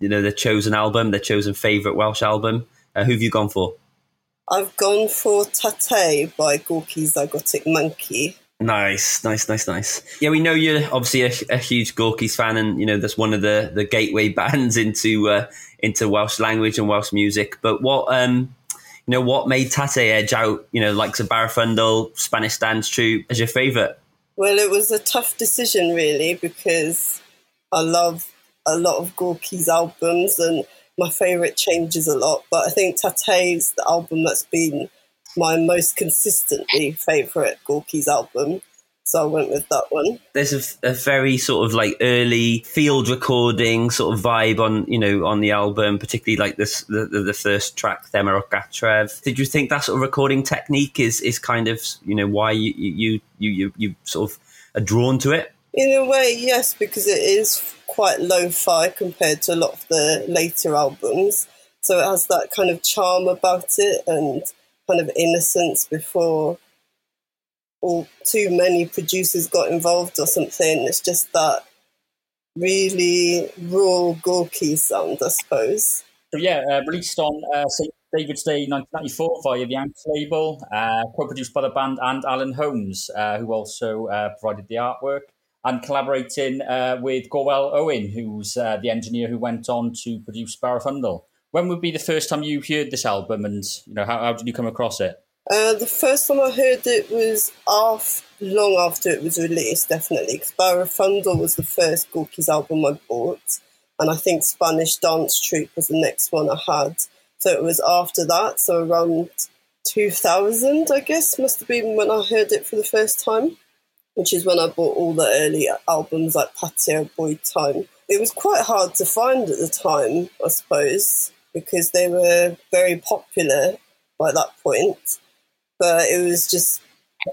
you know their chosen album, their chosen favourite Welsh album. Uh, who have you gone for? I've gone for Tatay by Gorky Zygotic Mynci. Nice, nice, nice, nice. Yeah, we know you're obviously a, a, huge Gorky's fan, and you know that's one of the, the gateway bands into uh, into Welsh language and Welsh music. But what um, you know, what made Tatay edge out? You know, like Barafundle, Spanish Dance Troupe as your favourite? Well, it was a tough decision, really, because I love a lot of Gorky's albums, and my favourite changes a lot. But I think Tatay's the album that's been my most consistently favourite Gorky's album. So I went with that one. There's a, a, very sort of like early field recording sort of vibe on you know on the album, particularly like this the, the first track Thema o Cartref. Did you think that sort of recording technique is is kind of you know why you you you you, you sort of are drawn to it? In a way, yes, because it is quite lo-fi compared to a lot of the later albums. So it has that kind of charm about it and kind of innocence before or too many producers got involved or something. It's just that really raw, gawky sound, I suppose. Yeah, uh, released on uh, St. David's Day 1994 via the Ankst label, uh, co-produced by the band and Alan Holmes, uh, who also uh, provided the artwork, and collaborating uh, with Gorwel Owen, who's the engineer who went on to produce Barafundle. When would be the first time you heard this album, and you know how, how did you come across it? Uh, the first time I heard it was off long after it was released, definitely, because Barafundle was the first Gorky's album I bought, and I think Spanish Dance Troupe was the next one I had. So it was after that, so around 2000, I guess, must have been when I heard it for the first time, which is when I bought all the early albums like Patio Bwyd Time. It was quite hard to find at the time, I suppose, because they were very popular by that point. But it was just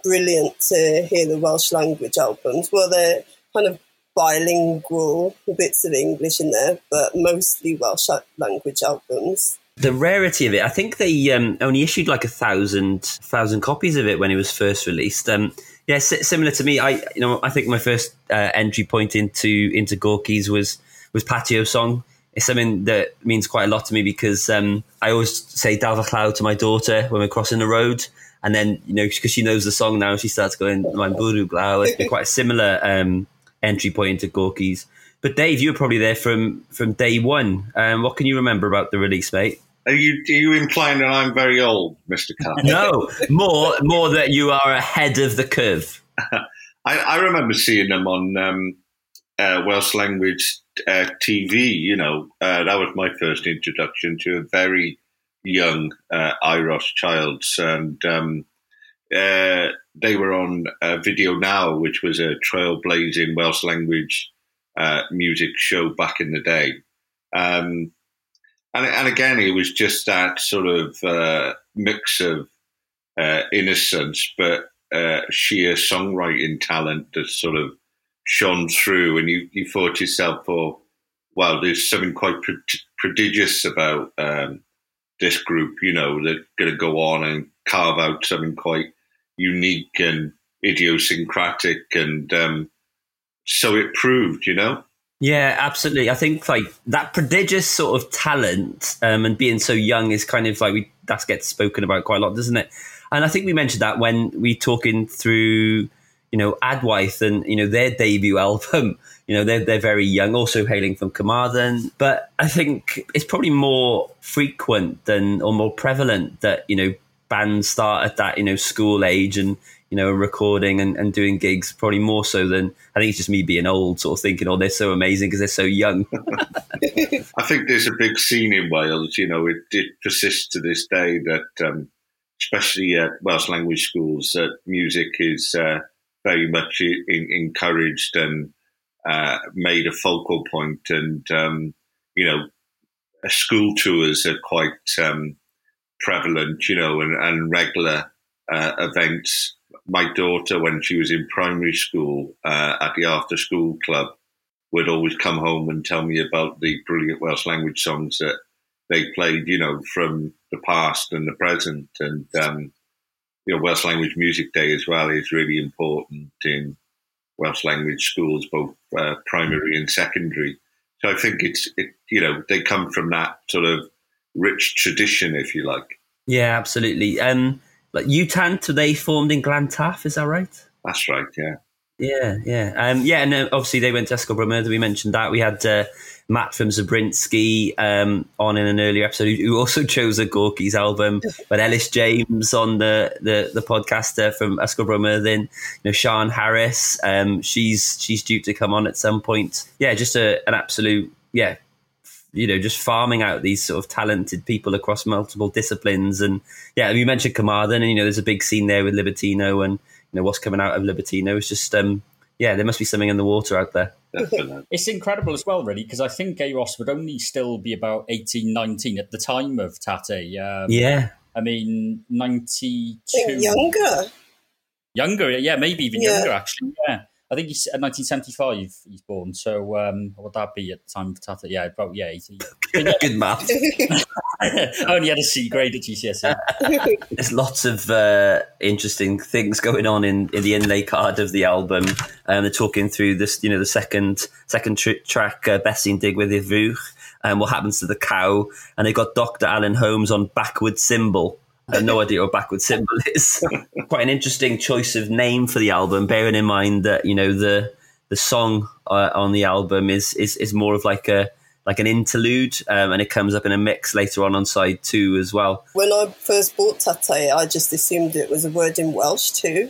brilliant to hear the Welsh language albums. Well, they're kind of bilingual, bits of English in there, but mostly Welsh language albums the rarity of it. I think they um, only issued like a thousand thousand copies of it when it was first released. Um, yeah, similar to me. I you know I think my first uh, entry point into into Gorky's was was Patio Song. It's something that means quite a lot to me because um, I always say Dal Cloud to my daughter when we're crossing the road. And then, you know, because she knows the song now, she starts going, "My buru glau." It's quite a similar um, entry point into Gorky's. But Dave, you were probably there from from day one. Um, what can you remember about the release, mate? Are you, are you implying that I'm very old, Mr. Carr? no, more more that you are ahead of the curve. I, I, remember seeing them on um, uh, Welsh language uh, TV. You know, uh, that was my first introduction to a very young uh, Euros Childs, and um, uh, they were on Fideo 9, which was a trailblazing Welsh language uh, music show back in the day. Um, and, and again, it was just that sort of uh, mix of innocence, but sheer songwriting talent that sort of shone through. And you, you thought yourself, well, there's something quite pro- prodigious about um, this group, you know, they're going to go on and carve out something quite unique and idiosyncratic. And um, so it proved, you know. Yeah, absolutely. I think like that prodigious sort of talent um, and being so young is kind of like we that gets spoken about quite a lot, doesn't it? And I think we mentioned that when we talking through, you know, Adwaith and you know their debut album. You know, they're they're very young, also hailing from Carmarthen. But I think it's probably more frequent than or more prevalent that you know bands start at that you know school age and you know, recording and, and doing gigs probably more so than I think it's just me being old, sort of thinking, oh, they're so amazing because they're so young. I think there's a big scene in Wales. You know, it, it persists to this day that, um, especially at Welsh language schools, that music is uh, very much in, encouraged and uh, made a focal point, and um, you know, school tours are quite um, prevalent. You know, and, and regular uh, events my daughter, when she was in primary school uh, at the after school club, would always come home and tell me about the brilliant Welsh language songs that they played, you know, from the past and the present. And, um, you know, Welsh Language Music Day as well is really important in Welsh language schools, both uh, primary and secondary. So I think it's, it, you know, they come from that sort of rich tradition, if you like. Yeah, absolutely. Um, like UTAN today formed in Glantaf, is that right? That's right, yeah. Yeah, yeah, um, yeah, and uh, obviously they went to Bro Myrddin. We mentioned that we had uh, Matt from Zabriskie um, on in an earlier episode, who also chose a Gorky's album. But Elis James on the the, the podcaster from Bro Myrddin. You know, Sian Harries, um, she's she's due to come on at some point. Yeah, just a, an absolute yeah you know, just farming out these sort of talented people across multiple disciplines. And yeah, you mentioned Carmarthen, and you know, there's a big scene there with Libertino, and you know what's coming out of Libertino. It's just, um, yeah, there must be something in the water out there. it's incredible as well, really, because I think Euros would only still be about 18, 19 at the time of Tatay. Um, yeah. I mean, 92. Younger. Younger, yeah, maybe even yeah. younger, actually. Yeah. I think he's uh, 1975. He's born. So um, what would that be at the time of Tatay? Yeah, about yeah, 80. Good math. I only had a C grade at GCSE. There's lots of uh, interesting things going on in, in the inlay card of the album. Um, they're talking through this, you know, the second second tr- track, uh, Beth sy'n digwydd i'r fuwch, and what happens to the cow, and they got Dr. Alan Holmes on backward cymbal. I have no idea what a backward cymbal is. Quite an interesting choice of name for the album, bearing in mind that you know the the song uh, on the album is, is is more of like a like an interlude, um, and it comes up in a mix later on on side two as well. When I first bought Tatay, I just assumed it was a word in Welsh too,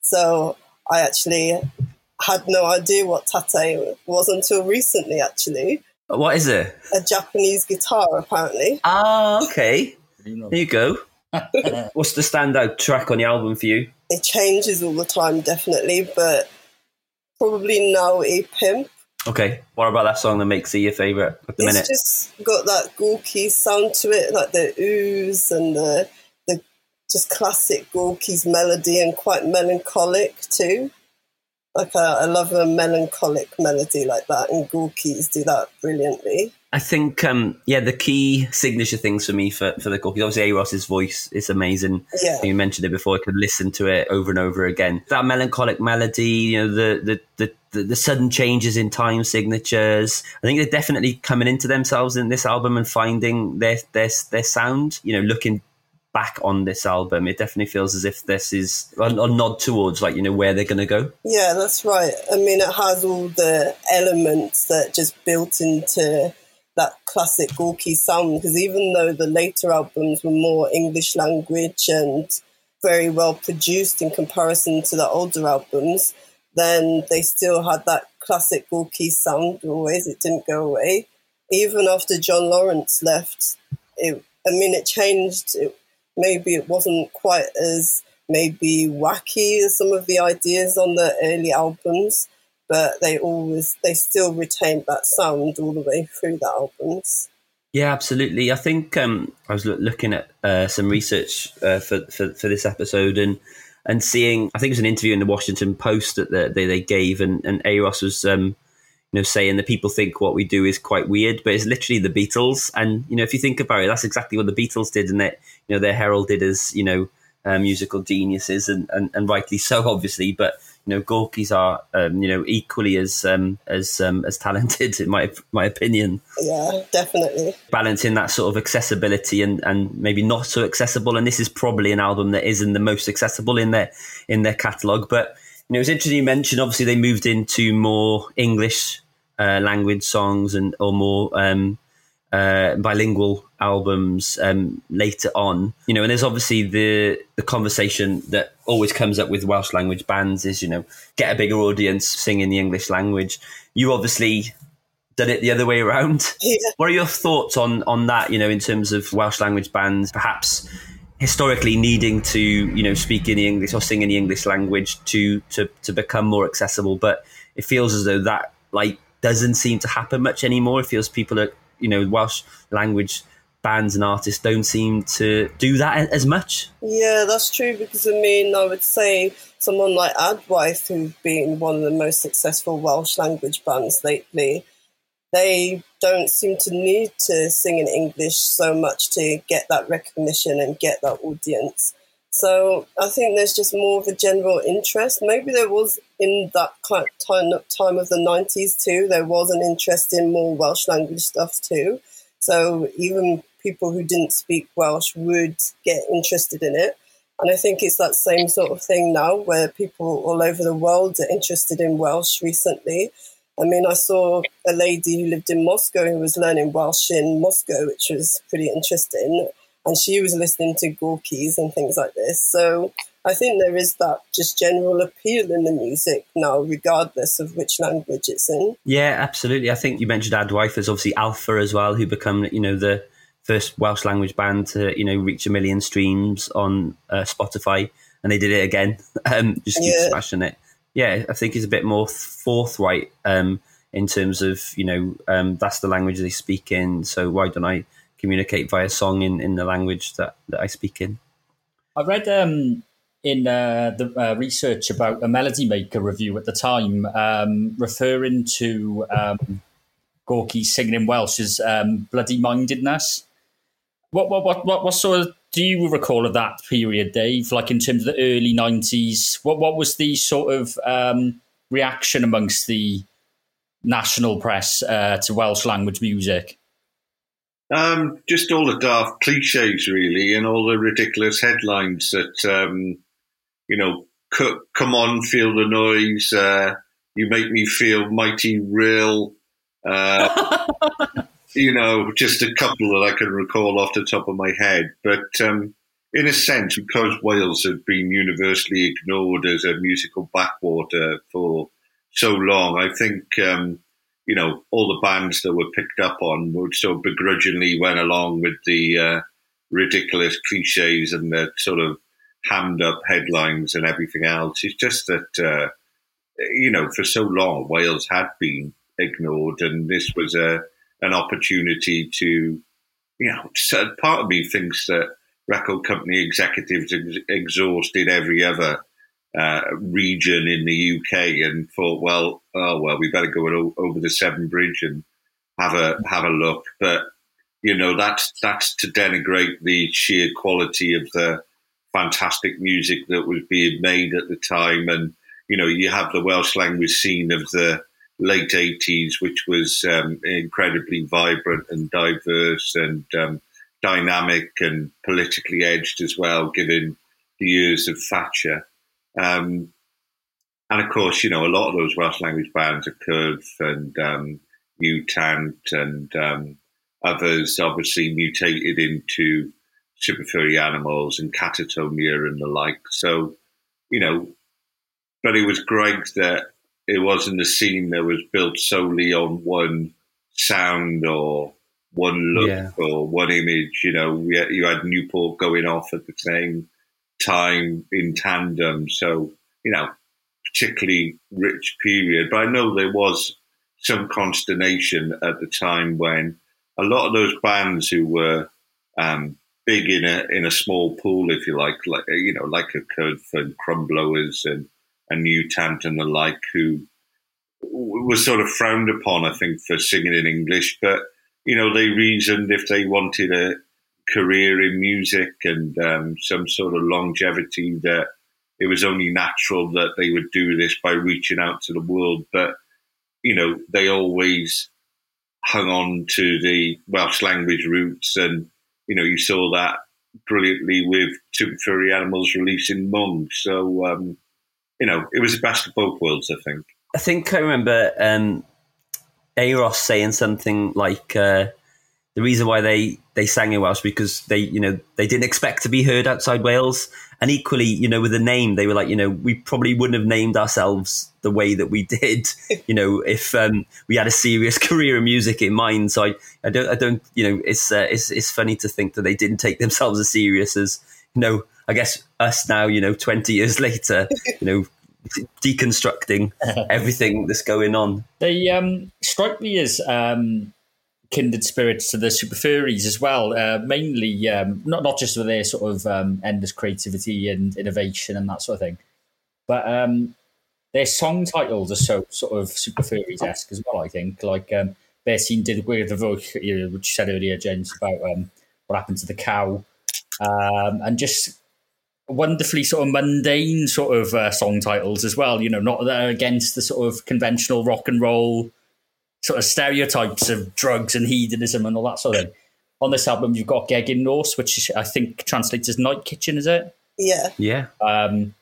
so I actually had no idea what tatay was until recently. Actually, what is it? A Japanese guitar, apparently. Ah, okay. There you go. What's the standout track on the album for you? It changes all the time, definitely, but probably now a pimp. Okay, what about that song that makes it your favourite at the it's minute? It's just got that Gorky sound to it, like the ooze and the the just classic Gorky's melody and quite melancholic too. Like uh, I love a melancholic melody like that, and Gorky's do that brilliantly. I think, um, yeah, the key signature things for me for, for the Gorky, obviously Euros's voice is amazing. Yeah. You mentioned it before, I could listen to it over and over again. That melancholic melody, you know, the, the, the, the, the sudden changes in time signatures. I think they're definitely coming into themselves in this album and finding their, their, their sound, you know, looking back on this album, it definitely feels as if this is a, a nod towards like you know where they're going to go. Yeah, that's right. I mean, it has all the elements that just built into that classic Gorky sound. Because even though the later albums were more English language and very well produced in comparison to the older albums, then they still had that classic Gorky sound. Always, it didn't go away. Even after John Lawrence left, it. I mean, it changed. It, maybe it wasn't quite as maybe wacky as some of the ideas on the early albums, but they always they still retained that sound all the way through the albums. Yeah, absolutely. I think um, I was looking at uh, some research uh, for, for for this episode and and seeing I think it was an interview in the Washington Post that they, they gave and and Euros was um, you know, saying that people think what we do is quite weird, but it's literally the Beatles. And you know, if you think about it, that's exactly what the Beatles did, and that you know they're heralded as you know uh, musical geniuses, and, and and rightly so, obviously. But you know, Gorky's are um, you know equally as um, as um, as talented, in my my opinion. Yeah, definitely balancing that sort of accessibility and and maybe not so accessible. And this is probably an album that isn't the most accessible in their in their catalog, but you know, it's interesting you mentioned obviously they moved into more English uh, language songs and or more um, uh, bilingual albums um, later on. You know, and there's obviously the the conversation that always comes up with Welsh language bands is you know get a bigger audience singing in the English language. You obviously done it the other way around. Yeah. What are your thoughts on on that? You know, in terms of Welsh language bands, perhaps historically needing to you know speak in the English or sing in the English language to to to become more accessible, but it feels as though that like doesn't seem to happen much anymore. It feels people are you know Welsh language bands and artists don't seem to do that as much. Yeah, that's true because I mean I would say someone like Adwaith, who've been one of the most successful Welsh language bands lately, they don't seem to need to sing in English so much to get that recognition and get that audience. So I think there's just more of a general interest. Maybe there was in that kind of time of the 90s too, there was an interest in more Welsh language stuff too. So even people who didn't speak Welsh would get interested in it. And I think it's that same sort of thing now where people all over the world are interested in Welsh recently. I mean, I saw a lady who lived in Moscow who was learning Welsh in Moscow, which was pretty interesting. And she was listening to Gorky's and things like this. So I think there is that just general appeal in the music now, regardless of which language it's in. Yeah, absolutely. I think you mentioned Adwaith. There's obviously Alffa as well, who become, you know, the first Welsh language band to, you know, reach a million streams on uh, Spotify. And they did it again. Um, just keep Yeah. smashing it. Yeah, I think he's a bit more forthright um, in terms of, you know, um, that's the language they speak in. So why don't I communicate via song in, in the language that, that I speak in? I read um, in uh, the uh, research about a Melody Maker review at the time, um, referring to um, Gorky singing in Welsh as um, bloody mindedness. What, what, what, what, what sort of do you recall of that period, Dave? Like in terms of the early nineties, what what was the sort of um, reaction amongst the national press uh, to Welsh language music? Um, just all the daft cliches, really, and all the ridiculous headlines that, um, you know, c- come on, feel the noise, uh, you make me feel mighty real. Uh, you know, just a couple that I can recall off the top of my head. But um, in a sense, because Wales had been universally ignored as a musical backwater for so long, I think. Um, you know, all the bands that were picked up on would so begrudgingly went along with the uh, ridiculous cliches and the sort of hammed up headlines and everything else. It's just that, uh, you know, for so long, Wales had been ignored, and this was a an opportunity to, you know, part of me thinks that record company executives ex- exhausted every other uh, region in the UK and thought, well, oh well, we better go over the Severn Bridge and have a have a look. But you know, that's that's to denigrate the sheer quality of the fantastic music that was being made at the time. And you know, you have the Welsh language scene of the late '80s, which was um, incredibly vibrant and diverse and um, dynamic and politically edged as well, given the years of Thatcher. Um, and of course, you know, a lot of those Welsh language bands are Cwrdd and um, U-Tant and um, others obviously mutated into super furry animals and catatonia and the like. So, you know, but it was great that it wasn't a scene that was built solely on one sound or one look yeah. or one image. You know, had, you had Newport going off at the same time in tandem. So, you know, particularly rich period. But I know there was some consternation at the time when a lot of those bands who were um, big in a in a small pool, if you like, like you know, like a Cwrdd and Crumbblowers and and U-Tant and the like, who was sort of frowned upon, I think, for singing in English. But you know, they reasoned if they wanted a career in music and um, some sort of longevity that it was only natural that they would do this by reaching out to the world. But you know, they always hung on to the Welsh language roots and you know, you saw that brilliantly with Super Furry Animals releasing Mwng. So, um, you know, it was the best of both worlds, I think. I think I remember um, saying something like uh, the reason why they, they sang in Welsh because they, you know, they didn't expect to be heard outside Wales. And equally, you know, with the name, they were like, you know, we probably wouldn't have named ourselves the way that we did, you know, if um, we had a serious career in music in mind. So I, I don't, I don't, you know, it's, uh, it's, it's funny to think that they didn't take themselves as serious as, you know, I guess us now, you know, 20 years later, you know, deconstructing everything that's going on. They um, strike me as um, kindred spirits to the super furries as well. Uh, mainly, um, not not just with their sort of um, endless creativity and innovation and that sort of thing, but um, their song titles are so sort of super furries esque as well. I think like um, Bear did with the voice, which you said earlier, James, about um, what happened to the cow, um, and just wonderfully sort of mundane sort of uh, song titles as well. You know, not against the sort of conventional rock and roll sort of stereotypes of drugs and hedonism and all that sort of thing. On this album, you've got Geg Gegin Nos, which I think translates as night kitchen, is it? Yeah. Yeah. Um,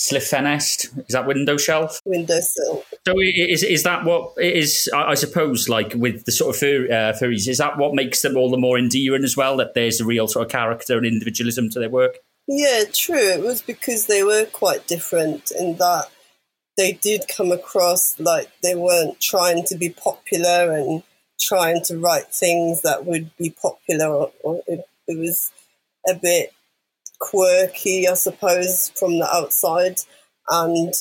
Silff Ffenestr, is that window shelf? Windowsill. So is is that what is? I suppose, like with the sort of fur, uh, furries, is that what makes them all the more endearing as well? That there's a real sort of character and individualism to their work. Yeah, true. It was because they were quite different in that they did come across like they weren't trying to be popular and trying to write things that would be popular. Or, it, it was a bit quirky, I suppose, from the outside, and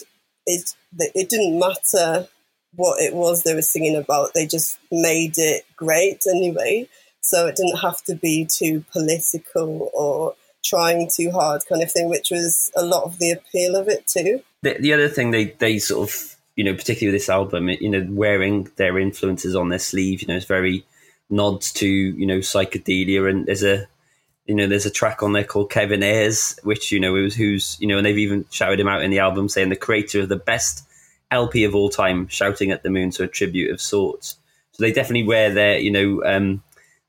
it it didn't matter what it was they were singing about. They just made it great anyway. So it didn't have to be too political or trying too hard kind of thing, which was a lot of the appeal of it too. The, the other thing they they sort of you know particularly with this album you know wearing their influences on their sleeve you know it's very nods to you know psychedelia. And there's a you know there's a track on there called Kevin Ayers which you know was who's you know and they've even shouted him out in the album saying the creator of the best LP of all time shouting at the moon so a tribute of sorts. So they definitely wear their you know um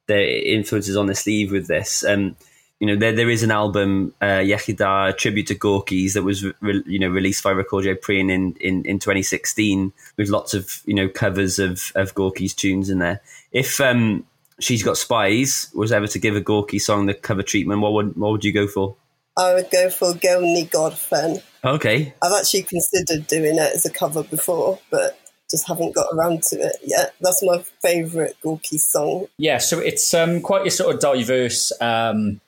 their influences on their sleeve with this. Um you know, there there is an album, uh, Iechyd tribute to Gorky's that was re- you know released by Recordiau Prin in, in in 2016 with lots of you know covers of of Gorky's tunes in there. If um, she's got spies was ever to give a Gorky song the cover treatment, what would what would you go for? I would go for Gewn Ni Gorffen. Okay. I've actually considered doing it as a cover before, but just haven't got around to it yet. That's my favourite Gorky song. Yeah, so it's um, quite a sort of diverse um,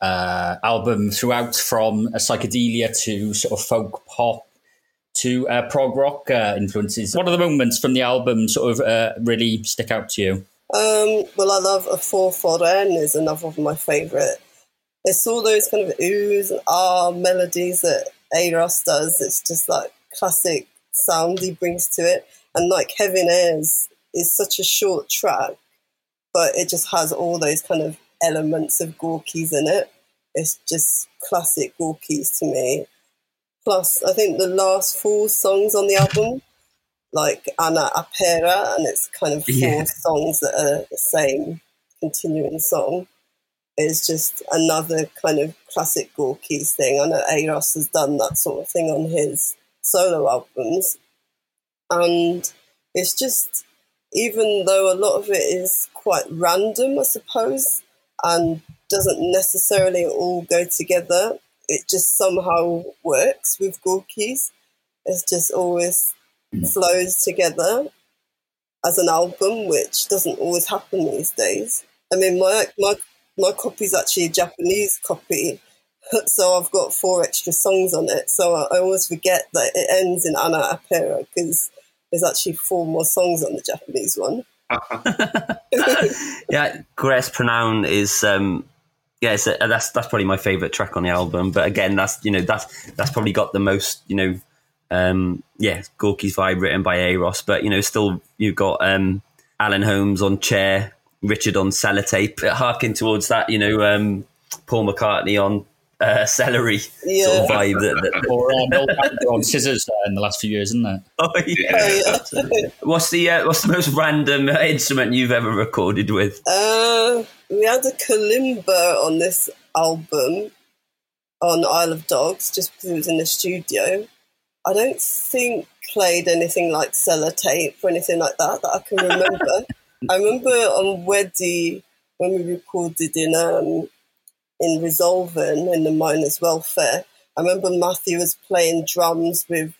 uh, album throughout from a psychedelia to sort of folk pop to uh, prog rock uh, influences. What are the moments from the album sort of uh, really stick out to you? Um, well, I love A Four Foreign is another of my favourite. It's all those kind of oohs and ah melodies that Euros does. It's just like classic sound he brings to it. And like Kevin Ayers is such a short track, but it just has all those kind of elements of Gorky's in it. It's just classic Gorky's to me. Plus, I think the last four songs on the album, like Anna Apera, and it's kind of four yeah. songs that are the same continuing song, is just another kind of classic Gorky's thing. I know Euros has done that sort of thing on his solo albums. And it's just, even though a lot of it is quite random, I suppose, and doesn't necessarily all go together, it just somehow works with Gorky's. It just always flows together as an album, which doesn't always happen these days. I mean, my my my copy is actually a Japanese copy, so I've got four extra songs on it. So I, always forget that it ends in Anna Apera because there's actually four more songs on the Japanese one. yeah, Gwres Prynhawn is um, yeah, a, that's that's probably my favorite track on the album. But again, that's you know that's that's probably got the most you know um, yeah Gorky's vibe written by Euros. But you know still you've got um, Alan Holmes on chair, Richard on sellotape, harking towards that you know um, Paul McCartney on uh, celery yeah. sort of vibe. That, that, or um, on scissors uh, in the last few years, isn't it? Oh yeah. Oh, yeah. what's the uh, what's the most random instrument you've ever recorded with? Uh, we had a kalimba on this album on Isle of Dogs, just because it was in the studio. I don't think played anything like sellotape or anything like that that I can remember. I remember on Weddy when we recorded in um, in Resolven in the miners' welfare. I remember Matthew was playing drums with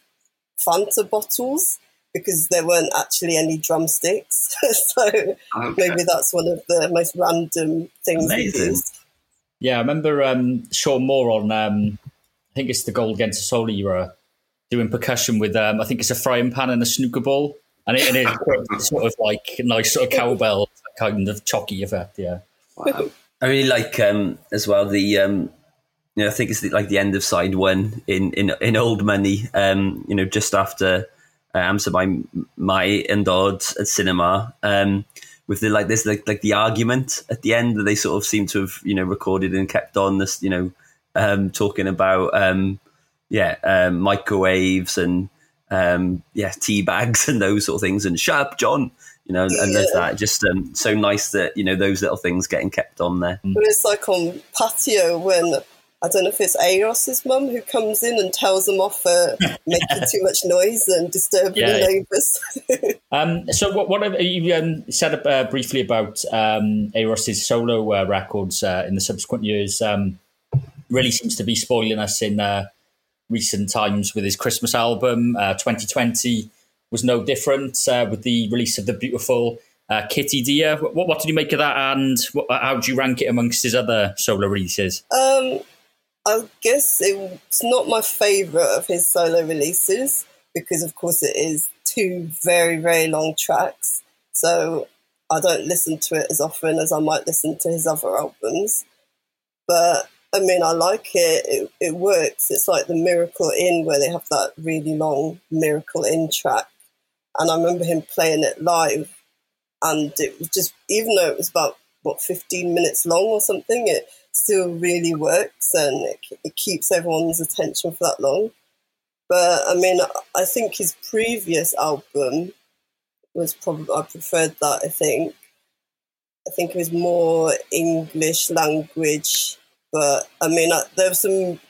Fanta bottles because there weren't actually any drumsticks. so okay. maybe that's one of the most random things. Amazing. Yeah, I remember um, Sean Moore on, um, I think it's the Gold Against the Soul era, doing percussion with, um, I think it's a frying pan and a snooker ball. And it, and it's sort of like a nice sort of cowbell kind of chalky effect, yeah. Wow. I really like um, as well the um, you know I think it's the, like the end of side one in in, in old money. Um, you know, just after uh, Amser by my and Dodd at cinema. Um, with the like this like, like the argument at the end that they sort of seem to have you know recorded and kept on this you know um, talking about um, yeah um, microwaves and um, yeah tea bags and those sort of things and shut up John you know, and there's that just um, so nice that you know those little things getting kept on there. But it's like on patio when I don't know if it's Euros's mum who comes in and tells them off for making too much noise and disturbing yeah. the neighbours. um, so, what, what have you um, said uh, briefly about um, solo uh, records uh, in the subsequent years? Um, really seems to be spoiling us in uh, recent times with his Christmas album, 2020 uh, was no different uh, with the release of the beautiful uh, Kitty Deer. What, what did you make of that, and what, how do you rank it amongst his other solo releases? Um, I guess it's not my favourite of his solo releases because, of course, it is two very, very long tracks. So I don't listen to it as often as I might listen to his other albums. But I mean, I like it. It, it works. It's like the Miracle Inn where they have that really long Miracle Inn track and I remember him playing it live, and it was just even though it was about what 15 minutes long or something, it still really works and it, it keeps everyone's attention for that long. But I mean, I think his previous album was probably I preferred that. I think I think it was more English language, but I mean, I, there was some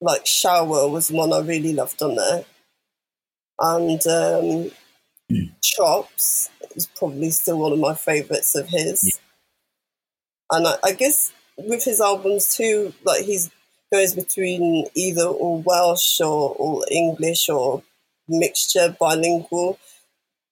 like Shower was one I really loved on there, and um. Chops is probably still one of my favourites of his. Yeah. And I, I, guess with his albums too, like he's goes between either all Welsh or all English or mixture bilingual.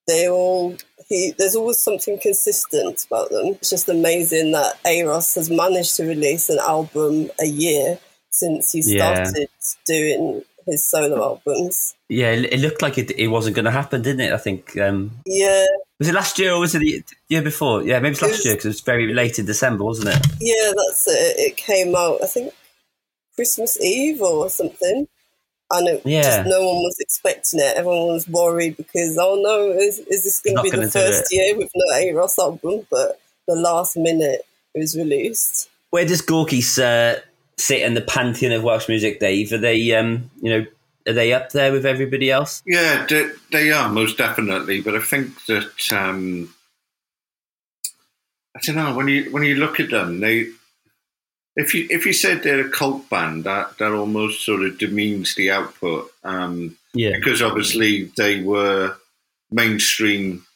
they all he there's always something consistent about them. It's just amazing that Euros has managed to release an album a year since he started yeah. doing his solo albums. Yeah, it looked like it, it wasn't going to happen, didn't it? I think. Um, yeah. Was it last year or was it the year before? Yeah, maybe it's last it was, year because it was very late in December, wasn't it? Yeah, that's it. It came out, I think, Christmas Eve or something. And it, yeah. just no one was expecting it. Everyone was worried because, oh no, is, is this going to be the first year with no Euros album? But the last minute it was released. Where does Gorky's uh, sit in the pantheon of Welsh music, Dave? Are they, um, you know, are they up there with everybody else? Yeah, they, they are most definitely. But I think that um, I don't know when you when you look at them, they if you if you said they're a cult band, that that almost sort of demeans the output. Um, yeah, because obviously they were mainstream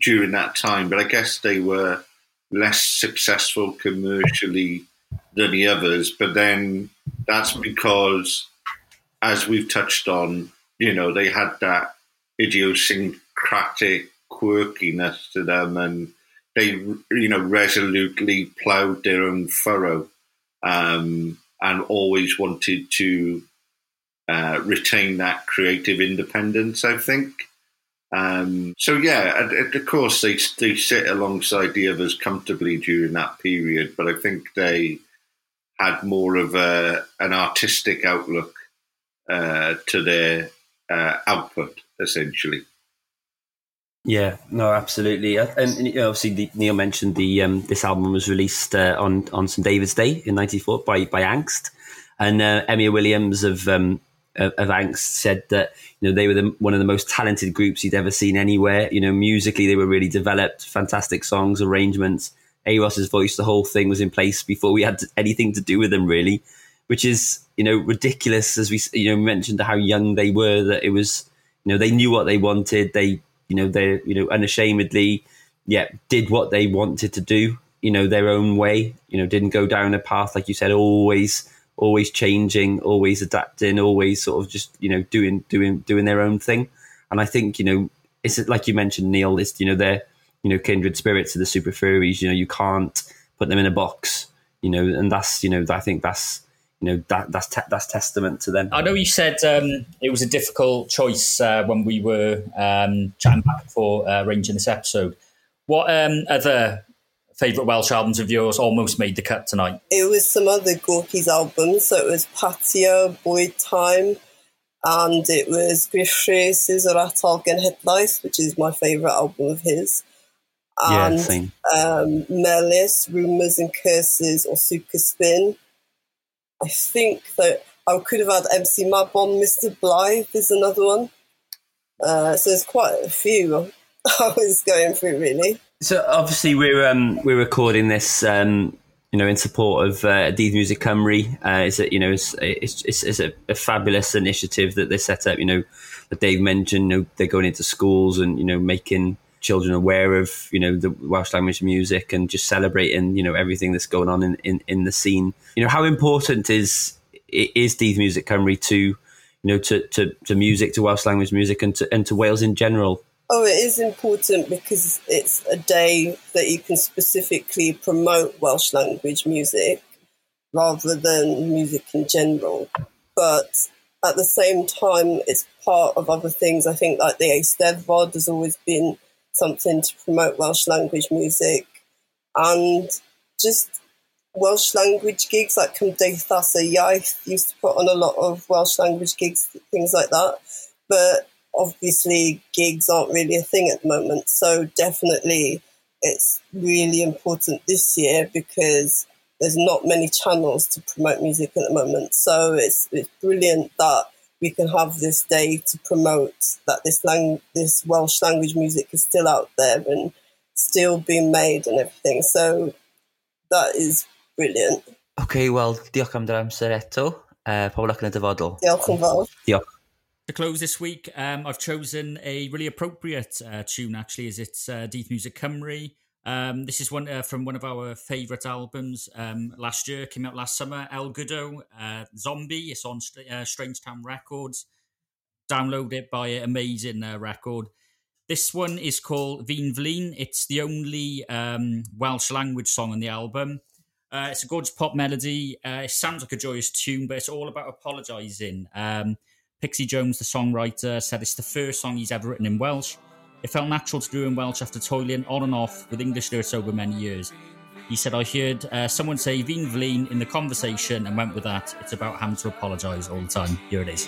during that time, but I guess they were less successful commercially than the others. But then that's because as we've touched on, you know, they had that idiosyncratic quirkiness to them and they, you know, resolutely ploughed their own furrow um, and always wanted to uh, retain that creative independence, I think. Um, so yeah, of course they they sit alongside the others comfortably during that period, but I think they had more of a an artistic outlook uh, to their uh, output, essentially. Yeah, no, absolutely, uh, and, and obviously the, Neil mentioned the um, this album was released uh, on on St David's Day in '94 by by Ankst, and uh, Emyr Williams of um, of, Ankst said that you know they were the, one of the most talented groups he'd ever seen anywhere. You know, musically they were really developed, fantastic songs, arrangements. Euros's voice, the whole thing was in place before we had anything to do with them, really which is you know ridiculous as we you know mentioned how young they were that it was you know they knew what they wanted they you know they you know unashamedly yeah did what they wanted to do you know their own way you know didn't go down a path like you said always always changing always adapting always sort of just you know doing doing doing their own thing and i think you know it's like you mentioned neil it's you know they're you know kindred spirits of the super furries you know you can't put them in a box you know and that's you know i think that's you know that that's te- that's testament to them. I know you said um, it was a difficult choice uh, when we were um, chatting back before uh, arranging this episode. What um, other favourite Welsh albums of yours almost made the cut tonight? It was some other Gorky's albums, so it was Patio, Bwyd Time, and it was Gruff Rhys' Yr Atal Genhedlaeth, which is my favourite album of his. And yeah, same. Um, Melys, Rumours and Curses, or Super Spin I think that I could have had MC Mabon, Mr. Blaidd is another one. Uh, so there's quite a few I was going through really. So obviously we're um, we're recording this um, you know in support of uh, Dydd Miwsig Cymru. Uh, it's a, you know it's it's, it's, it's a, a, fabulous initiative that they set up. You know that Dave mentioned. You know they're going into schools and you know making children aware of you know the Welsh language music and just celebrating you know everything that's going on in, in, in the scene. You know how important is is Dydd Miwsig Cymru to you know to, to, to music to Welsh language music and to and to Wales in general. Oh, it is important because it's a day that you can specifically promote Welsh language music rather than music in general. But at the same time, it's part of other things. I think like the Eisteddfod has always been something to promote Welsh language music and just Welsh language gigs like Cymdeithas y Iaith used to put on a lot of Welsh language gigs, things like that. But obviously, gigs aren't really a thing at the moment. So, definitely, it's really important this year because there's not many channels to promote music at the moment. So, it's, it's brilliant that we can have this day to promote that this lang- this Welsh language music is still out there and still being made and everything. So that is brilliant. Okay, well, diolch am dy amser eto. Uh, pob luck yn y dyfodol. Diolch yn fawr. Diolch. To close this week, um, I've chosen a really appropriate uh, tune, actually, as it's uh, Dydd Miwsig Cymru. Um, this is one uh, from one of our favourite albums um, last year, came out last summer, El Goodo, uh, Zombie. It's on uh, Strange Town Records. Download it, it, amazing uh, record. This one is called Fi'n Flin. It's the only um, Welsh language song on the album. Uh, it's a gorgeous pop melody. Uh, it sounds like a joyous tune, but it's all about apologising. Um, Pixie Jones, the songwriter, said it's the first song he's ever written in Welsh. It felt natural to do in Welsh after toiling on and off with English lyrics over many years. He said, I heard uh, someone say Fi'n Flin in the conversation and went with that. It's about having to apologise all the time. Here it is.